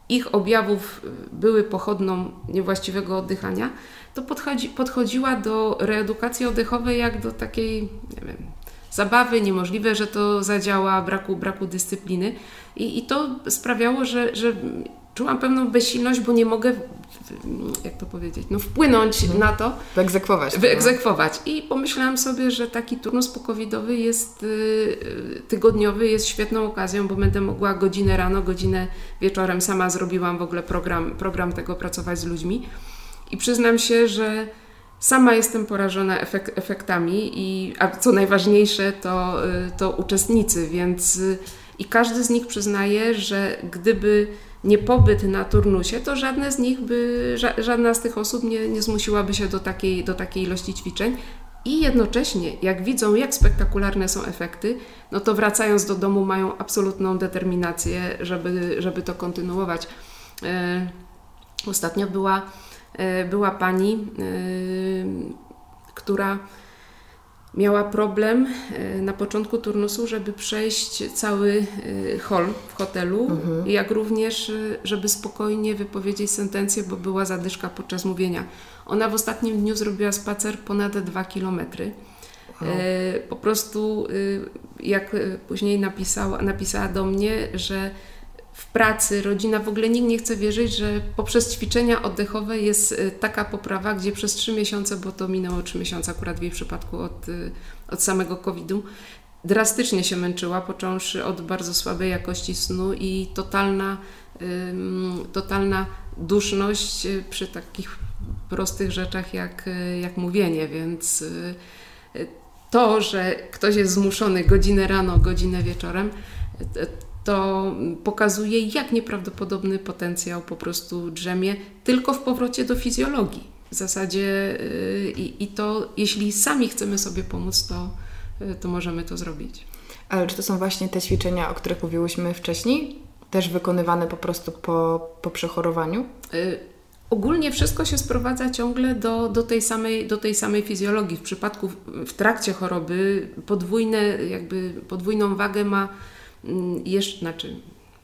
ich objawów były pochodną niewłaściwego oddychania, to podchodzi, podchodziła do reedukacji oddechowej jak do takiej, nie wiem, zabawy, niemożliwe, że to zadziała, braku, braku dyscypliny. I, i to sprawiało, że, że czułam pewną bezsilność, bo nie mogę, jak to powiedzieć, no wpłynąć mhm. na to. Wyegzekwować. Wyegzekwować. I pomyślałam sobie, że taki turnus pokowidowy jest y, tygodniowy, jest świetną okazją, bo będę mogła godzinę rano, godzinę wieczorem. Sama zrobiłam w ogóle program, program tego pracować z ludźmi. I przyznam się, że Sama jestem porażona efek efektami, i, a co najważniejsze, to, y, to uczestnicy, więc y, i każdy z nich przyznaje, że gdyby nie pobyt na turnusie, to żadne z nich by, żadna z tych osób nie, nie zmusiłaby się do takiej, do takiej ilości ćwiczeń. I jednocześnie, jak widzą, jak spektakularne są efekty, no to wracając do domu mają absolutną determinację, żeby, żeby to kontynuować. E, ostatnio była była pani, e, która miała problem e, na początku turnusu, żeby przejść cały hol w hotelu, mhm. jak również, żeby spokojnie wypowiedzieć sentencję, bo była zadyszka podczas mówienia. Ona w ostatnim dniu zrobiła spacer ponad 2 kilometry. Wow. Po prostu, jak później napisała, napisała do mnie, że w pracy, rodzina, w ogóle nikt nie chce wierzyć, że poprzez ćwiczenia oddechowe jest y, taka poprawa, gdzie przez trzy miesiące, bo to minęło trzy miesiące akurat w jej przypadku od, y, od samego COVID-u, drastycznie się męczyła, począwszy od bardzo słabej jakości snu i totalna, totalna duszność y, przy takich prostych rzeczach jak, jak mówienie, więc to, że ktoś jest zmuszony godzinę rano, godzinę wieczorem, to pokazuje, jak nieprawdopodobny potencjał po prostu drzemie tylko w powrocie do fizjologii. W zasadzie y, i, i to, jeśli sami chcemy sobie pomóc, to, y, to możemy to zrobić. Ale czy to są właśnie te ćwiczenia, o których mówiłyśmy wcześniej? Też wykonywane po prostu po, po przechorowaniu? Y, ogólnie wszystko się sprowadza ciągle do, do, tej samej, do tej samej fizjologii. W przypadku w trakcie choroby podwójne, jakby podwójną wagę ma jeszcze, znaczy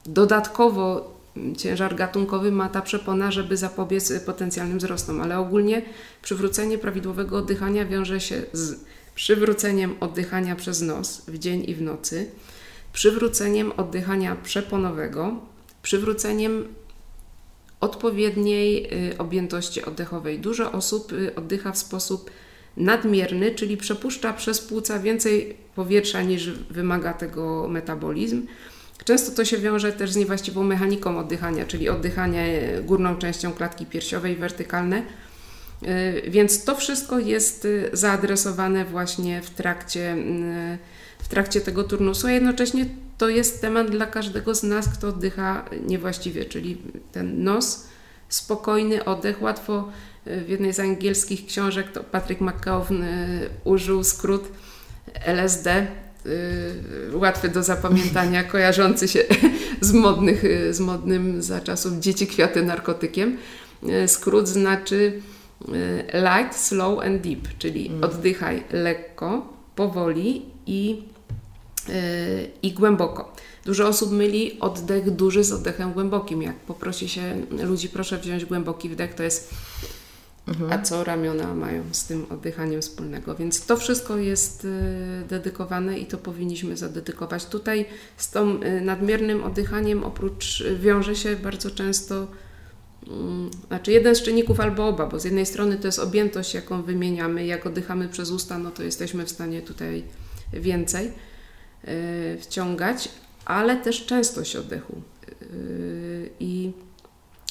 dodatkowo ciężar gatunkowy ma ta przepona, żeby zapobiec potencjalnym wzrostom, ale ogólnie przywrócenie prawidłowego oddychania wiąże się z przywróceniem oddychania przez nos w dzień i w nocy, przywróceniem oddychania przeponowego, przywróceniem odpowiedniej y, objętości oddechowej. Dużo osób y, oddycha w sposób nadmierny, czyli przepuszcza przez płuca więcej powietrza niż wymaga tego metabolizm. Często to się wiąże też z niewłaściwą mechaniką oddychania, czyli oddychanie górną częścią klatki piersiowej wertykalne. Y, więc to wszystko jest zaadresowane właśnie w trakcie, w trakcie tego turnusu, a jednocześnie to jest temat dla każdego z nas, kto oddycha niewłaściwie, czyli ten nos, spokojny oddech. Łatwo y, w jednej z angielskich książek to Patrick McCown użył skrót LSD, y, łatwy do zapamiętania, kojarzący się z, modnych, z modnym za czasów dzieci kwiaty narkotykiem. Skrót znaczy light, slow and deep, czyli mm. oddychaj lekko, powoli i i głęboko. Dużo osób myli oddech duży z oddechem głębokim. Jak poprosi się ludzi, proszę wziąć głęboki wdech, to jest mhm. a co ramiona mają z tym oddychaniem wspólnego. Więc to wszystko jest y, dedykowane i to powinniśmy zadedykować. Tutaj z tą y, nadmiernym oddychaniem oprócz y, wiąże się bardzo często mm, znaczy jeden z czynników albo oba, bo z jednej strony to jest objętość, jaką wymieniamy, jak oddychamy przez usta, no to jesteśmy w stanie tutaj więcej wciągać, ale też częstość oddechu. Y, I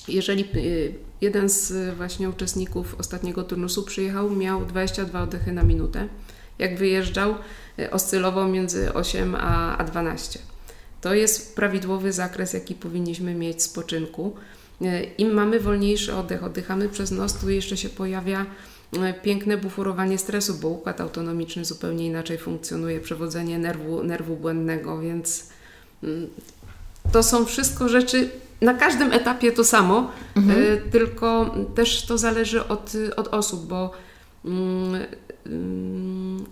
jeżeli y, jeden z właśnie uczestników ostatniego turnusu przyjechał, miał 22 oddechy na minutę. Jak wyjeżdżał, oscylował między 8 a 12. To jest prawidłowy zakres, jaki powinniśmy mieć spoczynku. Im mamy wolniejszy oddech, oddychamy przez nos, tu jeszcze się pojawia piękne buforowanie stresu, bo układ autonomiczny zupełnie inaczej funkcjonuje, przewodzenie nerwu, nerwu błędnego, więc to są wszystko rzeczy, na każdym etapie to samo, mhm. E, tylko też to zależy od, od osób, bo mm, mm,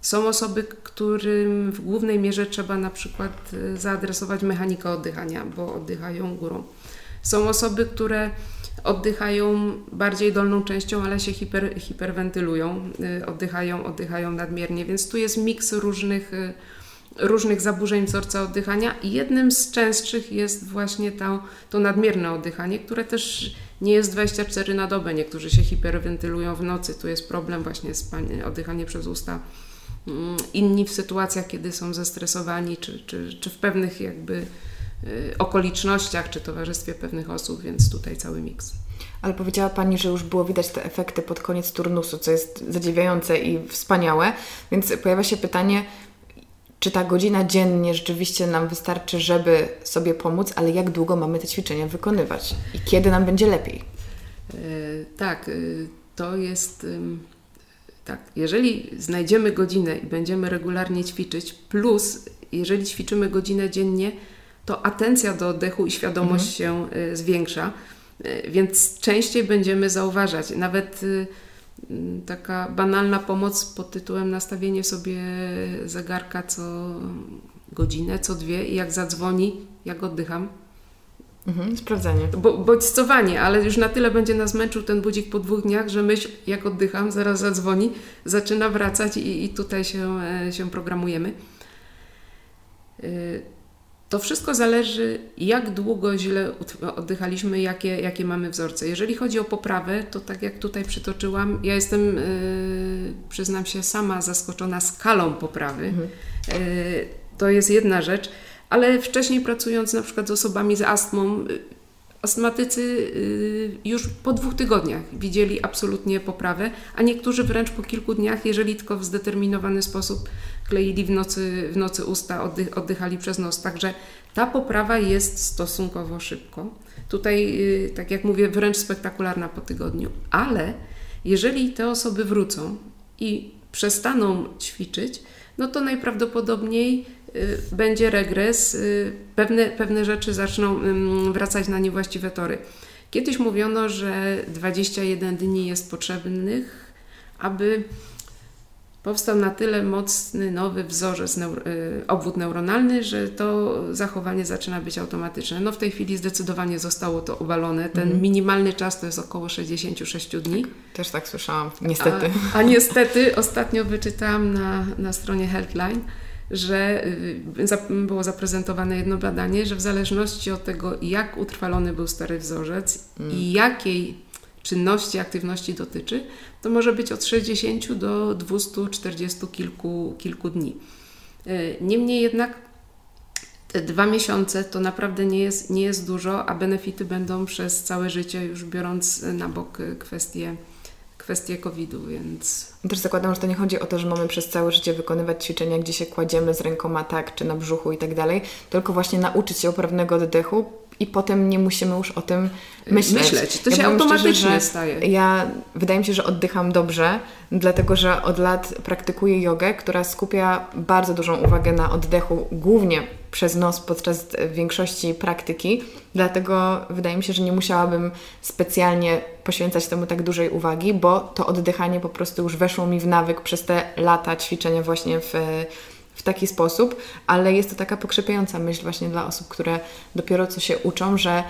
są osoby, którym w głównej mierze trzeba na przykład e, zaadresować mechanikę oddychania, bo oddychają górą. Są osoby, które oddychają bardziej dolną częścią, ale się hiper, hiperwentylują, y, oddychają, oddychają nadmiernie, więc tu jest miks różnych, y, różnych zaburzeń wzorca oddychania i jednym z częstszych jest właśnie to, to nadmierne oddychanie, które też nie jest 24 na dobę. Niektórzy się hiperwentylują w nocy, tu jest problem właśnie z oddychanie przez usta. Mm, inni w sytuacjach, kiedy są zestresowani, czy, czy, czy w pewnych jakby Y, okolicznościach czy towarzystwie pewnych osób, więc tutaj cały miks. Ale powiedziała Pani, że już było widać te efekty pod koniec turnusu, co jest zadziwiające i wspaniałe, więc pojawia się pytanie, czy ta godzina dziennie rzeczywiście nam wystarczy, żeby sobie pomóc, ale jak długo mamy te ćwiczenia wykonywać i kiedy nam będzie lepiej? Yy, tak, yy, to jest. Yy, tak, jeżeli znajdziemy godzinę i będziemy regularnie ćwiczyć, plus jeżeli ćwiczymy godzinę dziennie, to atencja do oddechu i świadomość mhm. się y, zwiększa, więc częściej będziemy zauważać. Nawet taka banalna pomoc pod tytułem nastawienie sobie zegarka co godzinę, co dwie i jak zadzwoni, jak oddycham. Mhm, sprawdzanie. Bo, bodźcowanie, ale już na tyle będzie nas męczył ten budzik po dwóch dniach, że myśl, jak oddycham, zaraz zadzwoni, zaczyna wracać i, i tutaj się, e, się programujemy. To wszystko zależy, jak długo źle oddychaliśmy, jakie, jakie mamy wzorce. Jeżeli chodzi o poprawę, to tak jak tutaj przytoczyłam, ja jestem, yy, przyznam się, sama zaskoczona skalą poprawy. Mhm. Yy, to jest jedna rzecz, ale wcześniej pracując na przykład z osobami z astmą, yy, astmatycy yy, już po dwóch tygodniach widzieli absolutnie poprawę, a niektórzy wręcz po kilku dniach, jeżeli tylko w zdeterminowany sposób kleili w nocy, w nocy usta, oddych, oddychali przez nos. Także ta poprawa jest stosunkowo szybko. Tutaj, y, tak jak mówię, wręcz spektakularna po tygodniu. Ale jeżeli te osoby wrócą i przestaną ćwiczyć, no to najprawdopodobniej y, będzie regres, y, pewne, pewne rzeczy zaczną wracać na niewłaściwe tory. Kiedyś mówiono, że 21 dni jest potrzebnych, aby powstał na tyle mocny nowy wzorzec, neur y, obwód neuronalny, że to zachowanie zaczyna być automatyczne. No w tej chwili zdecydowanie zostało to obalone. Ten mm. minimalny czas to jest około 66 dni. Tak, też tak słyszałam, niestety. A, a niestety ostatnio wyczytałam na, na stronie Healthline, że y, było zaprezentowane jedno badanie, że w zależności od tego, jak utrwalony był stary wzorzec mm. i jakiej czynności, aktywności dotyczy, to może być od 60 do 240 kilku, kilku dni. E, niemniej jednak te dwa miesiące to naprawdę nie jest, nie jest dużo, a benefity będą przez całe życie, już biorąc na bok kwestie kwestie COVID-u, więc... Też zakładam, że to nie chodzi o to, że mamy przez całe życie wykonywać ćwiczenia, gdzie się kładziemy z rękoma tak, czy na brzuchu i tak dalej, tylko właśnie nauczyć się oprawnego oddechu, i potem nie musimy już o tym myśleć. myśleć. To ja się automatycznie szczerze, staje. Ja wydaje mi się, że oddycham dobrze, dlatego że od lat praktykuję jogę, która skupia bardzo dużą uwagę na oddechu, głównie przez nos podczas większości praktyki. Dlatego wydaje mi się, że nie musiałabym specjalnie poświęcać temu tak dużej uwagi, bo to oddychanie po prostu już weszło mi w nawyk przez te lata ćwiczenia właśnie w w taki sposób, ale jest to taka pokrzepiająca myśl właśnie dla osób, które dopiero co się uczą, że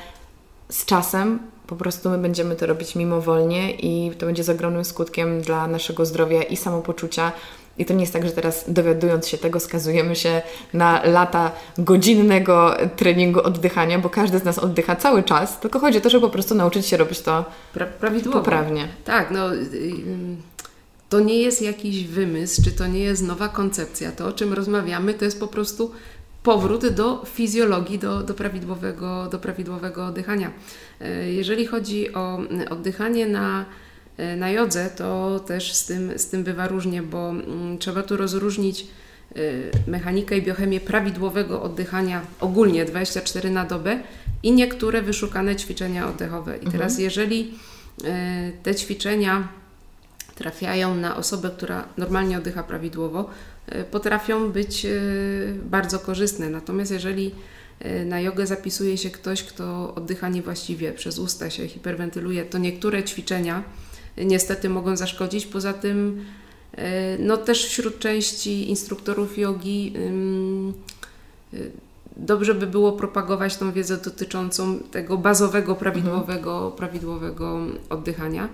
z czasem po prostu my będziemy to robić mimowolnie i to będzie z ogromnym skutkiem dla naszego zdrowia i samopoczucia. I to nie jest tak, że teraz dowiadując się tego, skazujemy się na lata godzinnego treningu oddychania, bo każdy z nas oddycha cały czas, tylko chodzi o to, żeby po prostu nauczyć się robić to pra prawidłowo. poprawnie. Tak, no. Y, y, to nie jest jakiś wymysł, czy to nie jest nowa koncepcja. To, o czym rozmawiamy, to jest po prostu powrót do fizjologii, do, do, prawidłowego, do prawidłowego oddychania. E, jeżeli chodzi o oddychanie na, e, na jodze, to też z tym, z tym bywa różnie, bo mm, trzeba tu rozróżnić e, mechanikę i biochemię prawidłowego oddychania ogólnie 24 na dobę i niektóre wyszukane ćwiczenia oddechowe. I teraz mhm. jeżeli te ćwiczenia trafiają na osobę, która normalnie oddycha prawidłowo, e, potrafią być e, bardzo korzystne. Natomiast jeżeli e, na jogę zapisuje się ktoś, kto oddycha niewłaściwie, przez usta się hiperwentyluje, to niektóre ćwiczenia niestety mogą zaszkodzić. Poza tym, no też wśród części instruktorów jogi dobrze by było propagować tą wiedzę dotyczącą tego bazowego, prawidłowego, prawidłowego oddychania.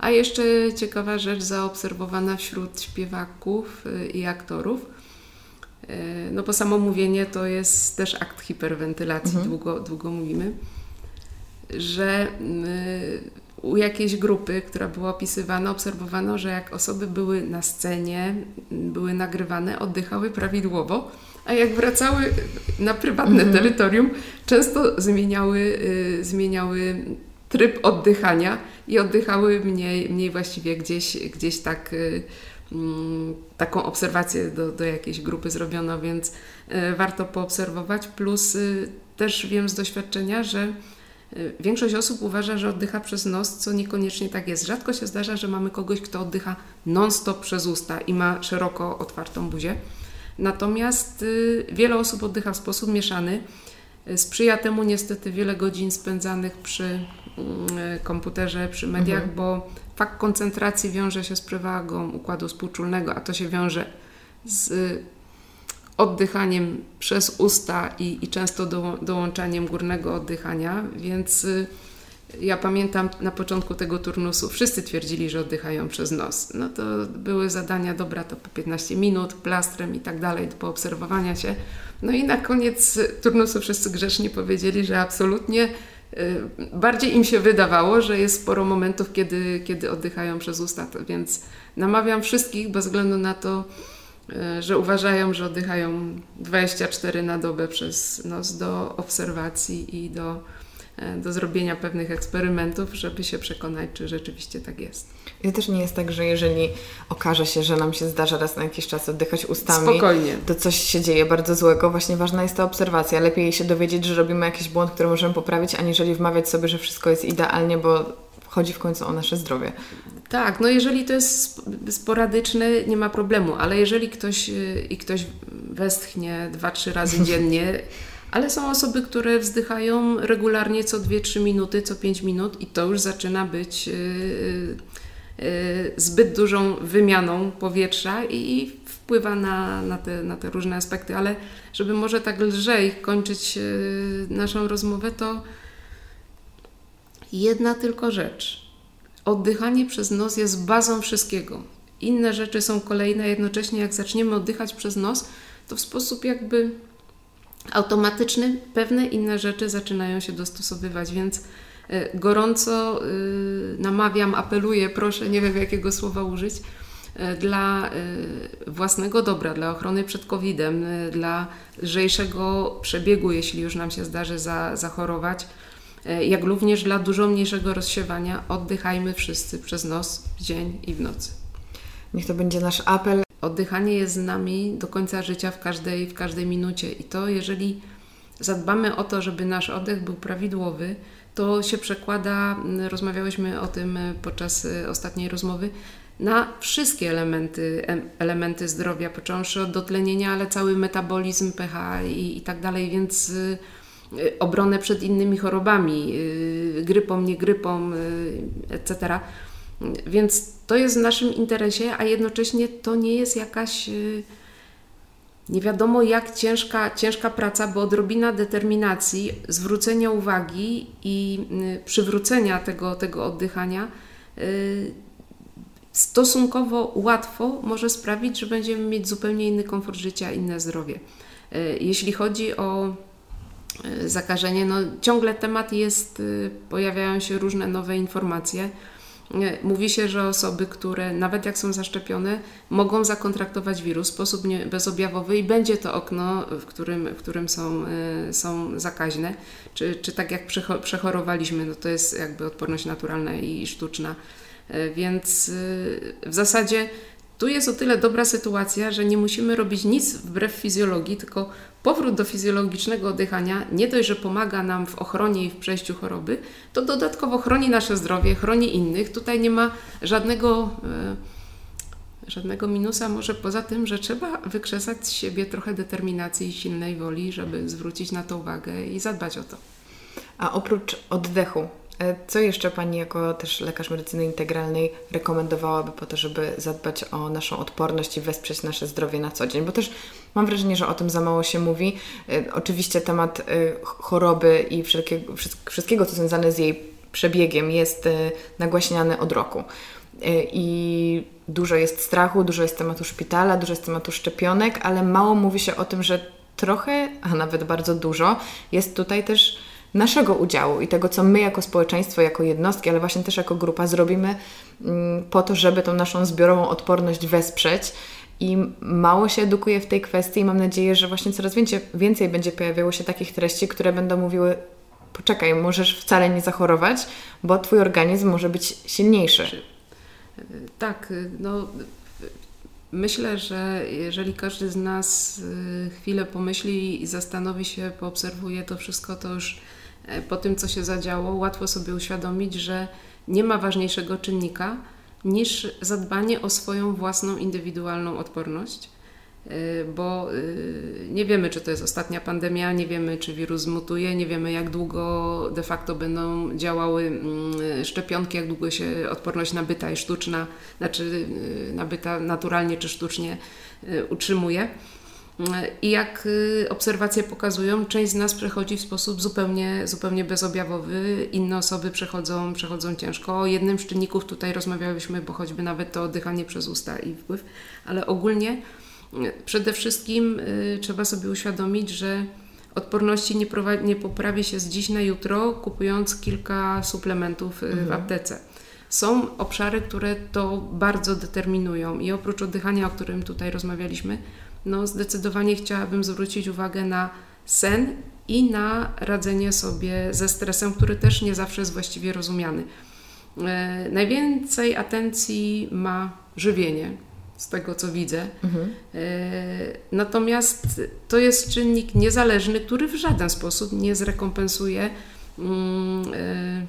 A jeszcze ciekawa rzecz zaobserwowana wśród śpiewaków y, i aktorów. Y, no bo samo mówienie to jest też akt hiperwentylacji, mhm. długo, długo mówimy, że y, u jakiejś grupy, która była opisywana, obserwowano, że jak osoby były na scenie, były nagrywane, oddychały prawidłowo, a jak wracały na prywatne mhm. terytorium, często zmieniały, zmieniały tryb oddychania i oddychały mniej, mniej właściwie gdzieś, gdzieś tak y, mm, taką obserwację do, do jakiejś grupy zrobiono, więc y, warto poobserwować. Plus y, też wiem z doświadczenia, że większość osób uważa, że oddycha przez nos, co niekoniecznie tak jest. Rzadko się zdarza, że mamy kogoś, kto oddycha non-stop przez usta i ma szeroko otwartą buzię. Natomiast wiele osób oddycha w sposób mieszany. Sprzyja temu niestety wiele godzin spędzanych przy Mm, komputerze, przy mediach, mhm. bo fakt koncentracji wiąże się z przewagą układu współczulnego, a to się wiąże z oddychaniem przez usta i, i często do, dołączaniem górnego oddychania, więc y, ja pamiętam na początku tego turnusu wszyscy twierdzili, że oddychają przez nos. No to były zadania, dobra, to po 15 minut, plastrem i tak dalej, do poobserwowania się. No i na koniec turnusu wszyscy grzecznie powiedzieli, że absolutnie Y, bardziej im się wydawało, że jest sporo momentów, kiedy, kiedy oddychają przez usta, więc namawiam wszystkich bez względu na to, y, że uważają, że oddychają 24 na dobę przez nos do obserwacji i do do zrobienia pewnych eksperymentów, żeby się przekonać, czy rzeczywiście tak jest. I też nie jest tak, że jeżeli okaże się, że nam się zdarza raz na jakiś czas oddychać ustami, Spokojnie. to coś się dzieje bardzo złego. Właśnie ważna jest ta obserwacja. Lepiej się dowiedzieć, że robimy jakiś błąd, który możemy poprawić, aniżeli wmawiać sobie, że wszystko jest idealnie, bo chodzi w końcu o nasze zdrowie. Tak, no jeżeli to jest sporadyczne, nie ma problemu, ale jeżeli ktoś y, i ktoś westchnie dwa, trzy razy dziennie, ale są osoby, które wzdychają regularnie co 2-3 minuty, co 5 minut i to już zaczyna być yy, yy, zbyt dużą wymianą powietrza i, wpływa na, na, te, na te różne aspekty, ale żeby może tak lżej kończyć naszą rozmowę, to jedna tylko rzecz. Oddychanie przez nos jest bazą wszystkiego. Inne rzeczy są kolejne, jednocześnie jak zaczniemy oddychać przez nos, to w sposób jakby automatyczny pewne inne rzeczy zaczynają się dostosowywać, więc e, gorąco e, namawiam, apeluję, proszę, nie wiem jakiego słowa użyć, e, dla własnego dobra, dla ochrony przed COVID-em, dla lżejszego przebiegu, jeśli już nam się zdarzy za, zachorować, jak również dla dużo mniejszego rozsiewania, oddychajmy wszyscy przez nos w dzień i w nocy. Niech to będzie nasz apel. Oddychanie jest z nami do końca życia w każdej, w każdej minucie i to jeżeli zadbamy o to, żeby nasz oddech był prawidłowy, to się przekłada, rozmawiałyśmy o tym podczas ostatniej rozmowy, na wszystkie elementy, elementy zdrowia, począwszy od dotlenienia, ale cały metabolizm, pH i, i tak dalej, więc y, obronę przed innymi chorobami, grypą, nie grypą, y, etc. Więc to jest w naszym interesie, a jednocześnie to nie jest jakaś y, nie wiadomo jak ciężka, ciężka praca, bo odrobina determinacji, zwrócenia uwagi i y, przywrócenia tego, tego oddychania y, stosunkowo łatwo może sprawić, że będziemy mieć zupełnie inny komfort życia, inne zdrowie. Jeśli chodzi o zakażenie, no ciągle temat jest, pojawiają się różne nowe informacje. Mówi się, że osoby, które nawet jak są zaszczepione, mogą zakontraktować wirus w sposób nie, bezobjawowy i będzie to okno, w którym, w którym są, y, są zakaźne. Czy, czy tak jak przechorowaliśmy, no to jest jakby odporność naturalna i sztuczna. Y, więc w zasadzie tu jest o tyle dobra sytuacja, że nie musimy robić nic wbrew fizjologii, tylko powrót do fizjologicznego oddychania nie dość, że pomaga nam w ochronie i w przejściu choroby, to dodatkowo chroni nasze zdrowie, chroni innych. Tutaj nie ma żadnego, e, żadnego minusa, może poza tym, że trzeba wykrzesać z siebie trochę determinacji i silnej woli, żeby zwrócić na to uwagę i zadbać o to. A oprócz oddechu, co jeszcze Pani jako też lekarz medycyny integralnej rekomendowałaby po to, żeby zadbać o naszą odporność i wesprzeć nasze zdrowie na co dzień? Bo też mam wrażenie, że o tym za mało się mówi. E, oczywiście temat e, choroby i wszelkiego, wszystkiego, co związane z jej przebiegiem jest nagłaśniany od roku. I dużo jest strachu, dużo jest tematu szpitala, dużo jest tematu szczepionek, ale mało mówi się o tym, że trochę, a nawet bardzo dużo jest tutaj też naszego udziału i tego, co my jako społeczeństwo, jako jednostki, ale właśnie też jako grupa zrobimy mm, po to, żeby tą naszą zbiorową odporność wesprzeć. I mało się edukuje w tej kwestii i mam nadzieję, że właśnie coraz więcej, więcej będzie pojawiało się takich treści, które będą mówiły poczekaj, możesz wcale nie zachorować, bo Twój organizm może być silniejszy. Tak, no myślę, że jeżeli każdy z nas y, chwilę pomyśli i zastanowi się, poobserwuje to wszystko, to już po tym, co się zadziało, łatwo sobie uświadomić, że nie ma ważniejszego czynnika niż zadbanie o swoją własną indywidualną odporność, e, bo e, nie wiemy, czy to jest ostatnia pandemia, nie wiemy, czy wirus mutuje, nie wiemy, jak długo de facto będą działały mm, szczepionki, jak długo się odporność nabyta i sztuczna, znaczy nabyta naturalnie czy sztucznie utrzymuje. I jak y, obserwacje pokazują, część z nas przechodzi w sposób zupełnie, zupełnie bezobjawowy, inne osoby przechodzą, przechodzą ciężko. O jednym z czynników tutaj rozmawiałyśmy, bo choćby nawet to oddychanie przez usta i wpływ, ale ogólnie y, przede wszystkim y, trzeba sobie uświadomić, że odporności nie, nie poprawi się z dziś na jutro, kupując kilka suplementów mhm. w aptece. Są obszary, które to bardzo determinują i oprócz oddychania, o którym tutaj rozmawialiśmy, no zdecydowanie chciałabym zwrócić uwagę na sen i na radzenie sobie ze stresem, który też nie zawsze jest właściwie rozumiany. E, najwięcej atencji ma żywienie, z tego co widzę. Mhm. E, natomiast to jest czynnik niezależny, który w żaden sposób nie zrekompensuje mm, e,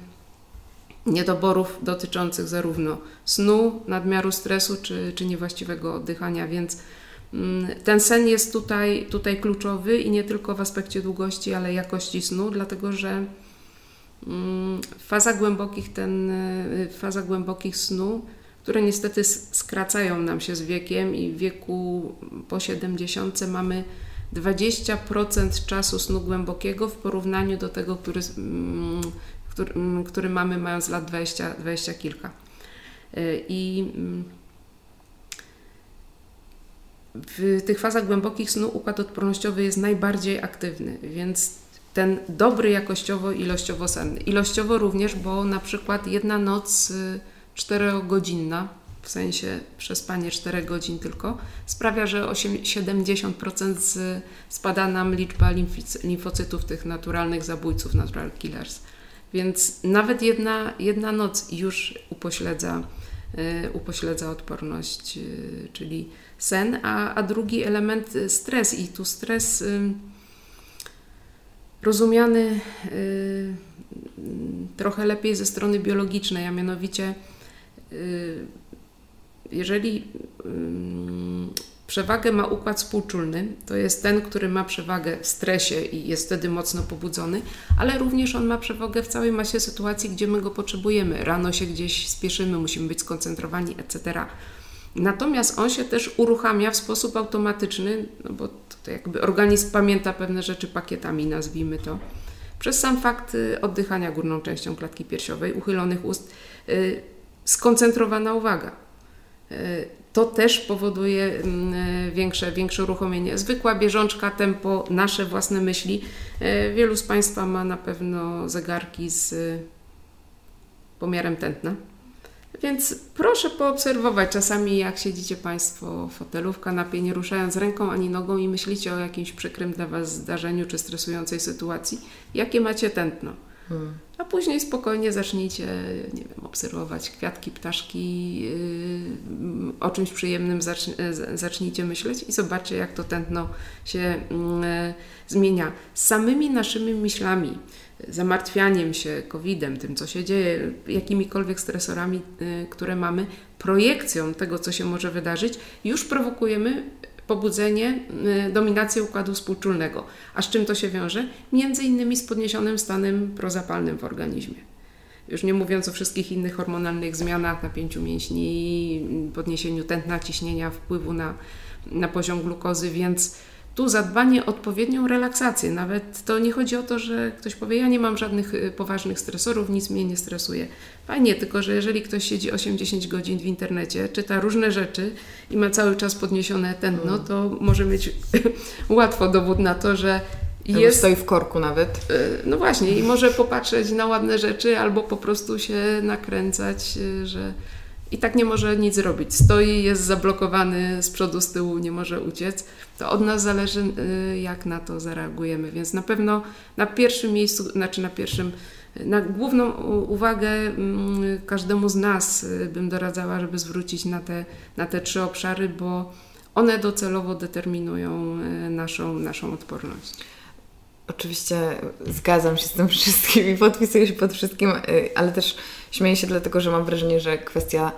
niedoborów dotyczących zarówno snu, nadmiaru stresu czy, czy niewłaściwego oddychania, więc ten sen jest tutaj, tutaj kluczowy i nie tylko w aspekcie długości, ale jakości snu, dlatego że mm, faza głębokich, ten, y, faza głębokich snu, które niestety skracają nam się z wiekiem i w wieku po 70 mamy 20% czasu snu głębokiego w porównaniu do tego, który, mm, który, mm, który mamy mając lat 20, 20 kilka. Y, I mm, w tych fazach głębokich snu układ odpornościowy jest najbardziej aktywny, więc ten dobry jakościowo, ilościowo senny. Ilościowo również, bo na przykład jedna noc 4-godzinna, y, w sensie przespanie 4 godzin tylko, sprawia, że 8, 70% z, spada nam liczba limfocytów, tych naturalnych zabójców, natural killers. Więc nawet jedna, jedna noc już upośledza, y, upośledza odporność, y, czyli sen, a, a drugi element y, stres. I tu stres rozumiany trochę lepiej ze strony biologicznej, a mianowicie jeżeli Przewagę ma układ współczulny, to jest ten, który ma przewagę w stresie i jest wtedy mocno pobudzony, ale również on ma przewagę w całej masie sytuacji, gdzie my go potrzebujemy. Rano się gdzieś spieszymy, musimy być skoncentrowani, etc. Natomiast on się też uruchamia w sposób automatyczny, no bo to jakby organizm pamięta pewne rzeczy pakietami, nazwijmy to, przez sam fakt y, oddychania górną częścią klatki piersiowej, uchylonych ust, y, skoncentrowana uwaga. Y, to też powoduje mm, większe, większe uruchomienie. Zwykła bieżączka, tempo, nasze własne myśli. Wielu z Państwa ma na pewno zegarki z pomiarem tętna. Więc proszę poobserwować czasami, jak siedzicie Państwo w fotelu, w kanapie, nie ruszając ręką ani nogą i myślicie o jakimś przykrym dla Was zdarzeniu czy stresującej sytuacji, jakie macie tętno. Hmm. A później spokojnie zacznijcie, nie wiem, obserwować kwiatki, ptaszki, yy, o czymś przyjemnym zacznijcie myśleć i zobaczcie, jak to tętno się yy, zmienia. Samymi naszymi myślami, zamartwianiem się COVID-em, tym, co się dzieje, jakimikolwiek stresorami, yy, które mamy, projekcją tego, co się może wydarzyć, już prowokujemy pobudzenie, y, dominację układu współczulnego. A z czym to się wiąże? Między innymi z podniesionym stanem prozapalnym w organizmie. Już nie mówiąc o wszystkich innych hormonalnych zmianach, napięciu mięśni, podniesieniu tętna, ciśnienia, wpływu na, na poziom glukozy, więc tu zadbanie o odpowiednią relaksację. Nawet to nie chodzi o to, że ktoś powie, ja nie mam żadnych y, poważnych stresorów, nic mnie nie stresuje. Fajnie, tylko że jeżeli ktoś siedzi 8-10 godzin w internecie, czyta różne rzeczy i ma cały czas podniesione tętno, mm. to może mieć łatwo dowód na to, że jest... Stoi w korku nawet. Y, no właśnie i może popatrzeć na ładne rzeczy albo po prostu się nakręcać, y, że i tak nie może nic zrobić. Stoi, jest zablokowany z przodu, z tyłu, nie może uciec. To od nas zależy, y, jak na to zareagujemy. Więc na pewno na pierwszym miejscu, znaczy na pierwszym, na główną uwagę mm, każdemu z nas y, bym doradzała, żeby zwrócić na te, na te trzy obszary, bo one docelowo determinują y, naszą, naszą odporność. Oczywiście zgadzam się z tym wszystkim i podpisuję się pod wszystkim, ale też Śmieję się dlatego, że mam wrażenie, że kwestia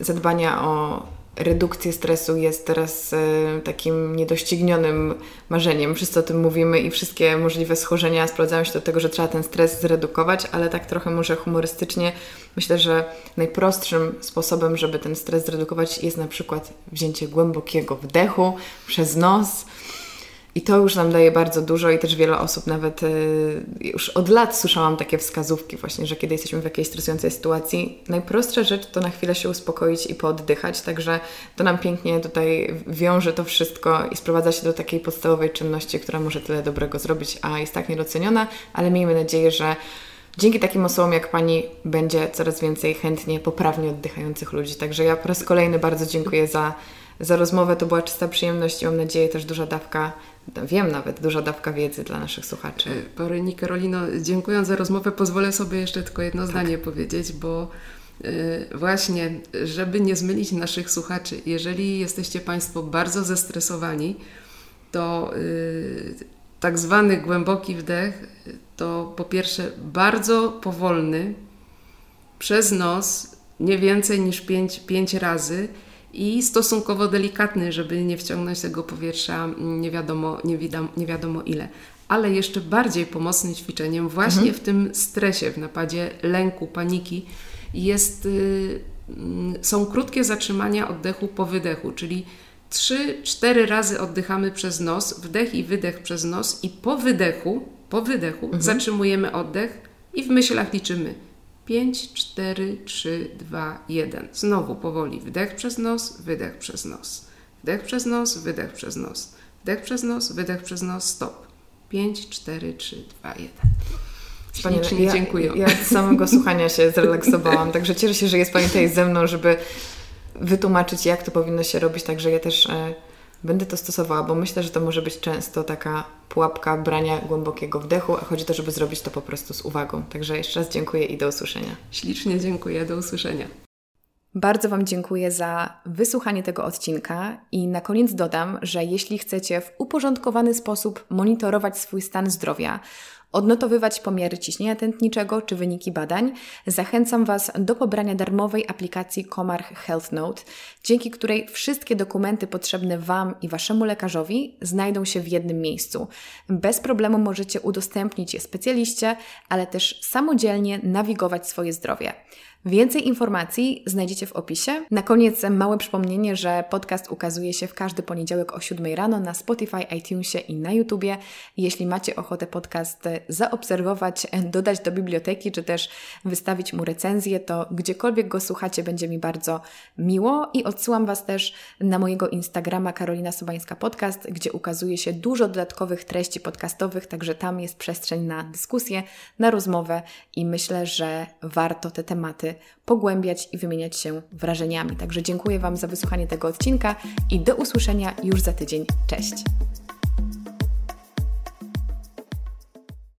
zadbania o redukcję stresu jest teraz e, takim niedoścignionym marzeniem. Wszyscy o tym mówimy i wszystkie możliwe schorzenia sprowadzają się do tego, że trzeba ten stres zredukować, ale tak trochę może humorystycznie. Myślę, że najprostszym sposobem, żeby ten stres zredukować jest na przykład wzięcie głębokiego wdechu przez nos i to już nam daje bardzo dużo i też wiele osób nawet y, już od lat słyszałam takie wskazówki właśnie, że kiedy jesteśmy w jakiejś stresującej sytuacji, najprostsza rzecz to na chwilę się uspokoić i pooddychać, także to nam pięknie tutaj wiąże to wszystko i sprowadza się do takiej podstawowej czynności, która może tyle dobrego zrobić, a jest tak niedoceniona, ale miejmy nadzieję, że dzięki takim osobom jak Pani będzie coraz więcej chętnie, poprawnie oddychających ludzi. Także ja po raz kolejny bardzo dziękuję za za rozmowę. To była czysta przyjemność i mam nadzieję też duża dawka, wiem nawet, duża dawka wiedzy dla naszych słuchaczy. Pani Karolino, dziękując za rozmowę, pozwolę sobie jeszcze tylko jedno tak. zdanie powiedzieć, bo Y, właśnie, żeby nie zmylić naszych słuchaczy, jeżeli jesteście Państwo bardzo zestresowani, to y, tak zwany głęboki wdech to po pierwsze bardzo powolny, przez nos, nie więcej niż 5, 5 razy i stosunkowo delikatny, żeby nie wciągnąć tego powietrza nie wiadomo, nie wiadomo, nie wiadomo ile. Ale jeszcze bardziej pomocnym ćwiczeniem właśnie mhm. w tym stresie, w napadzie lęku, paniki, jest, y, mm, są krótkie zatrzymania oddechu po wydechu, czyli 3-4 razy oddychamy przez nos, wdech i wydech przez nos i po wydechu, po wydechu mhm. zatrzymujemy oddech i w myślach liczymy 5, 4, 3, 2, 1. Znowu powoli wdech przez nos, wydech przez nos. Wdech przez nos, wydech przez nos. Wdech przez nos, wydech przez nos, stop. 5, 4, 3, 2, 1. Ślicznie ja, dziękuję. Ja z samego słuchania się zrelaksowałam, także cieszę się, że jest Pani tutaj ze mną, żeby wytłumaczyć, jak to powinno się robić, także ja też e, będę to stosowała, bo myślę, że to może być często taka pułapka brania głębokiego wdechu, a chodzi o to, żeby zrobić to po prostu z uwagą. Także jeszcze raz dziękuję i do usłyszenia. Ślicznie dziękuję, do usłyszenia. Bardzo Wam dziękuję za wysłuchanie tego odcinka i na koniec dodam, że jeśli chcecie w uporządkowany sposób monitorować swój stan zdrowia, odnotowywać pomiary ciśnienia tętniczego czy wyniki badań, zachęcam Was do pobrania darmowej aplikacji Comarch Health Note, dzięki której wszystkie dokumenty potrzebne Wam i Waszemu lekarzowi znajdą się w jednym miejscu. Bez problemu możecie udostępnić je specjaliście, ale też samodzielnie nawigować swoje zdrowie. Więcej informacji znajdziecie w opisie. Na koniec małe przypomnienie, że podcast ukazuje się w każdy poniedziałek o 7 rano na Spotify, iTunesie i na YouTubie. Jeśli macie ochotę podcast zaobserwować, dodać do biblioteki, czy też wystawić mu recenzję, to gdziekolwiek go słuchacie, będzie mi bardzo miło i odsyłam Was też na mojego Instagrama Karolina Sobańska Podcast, gdzie ukazuje się dużo dodatkowych treści podcastowych, także tam jest przestrzeń na dyskusję, na rozmowę i myślę, że warto te tematy pogłębiać i wymieniać się wrażeniami. Także dziękuję Wam za wysłuchanie tego odcinka i do usłyszenia już za tydzień. Cześć!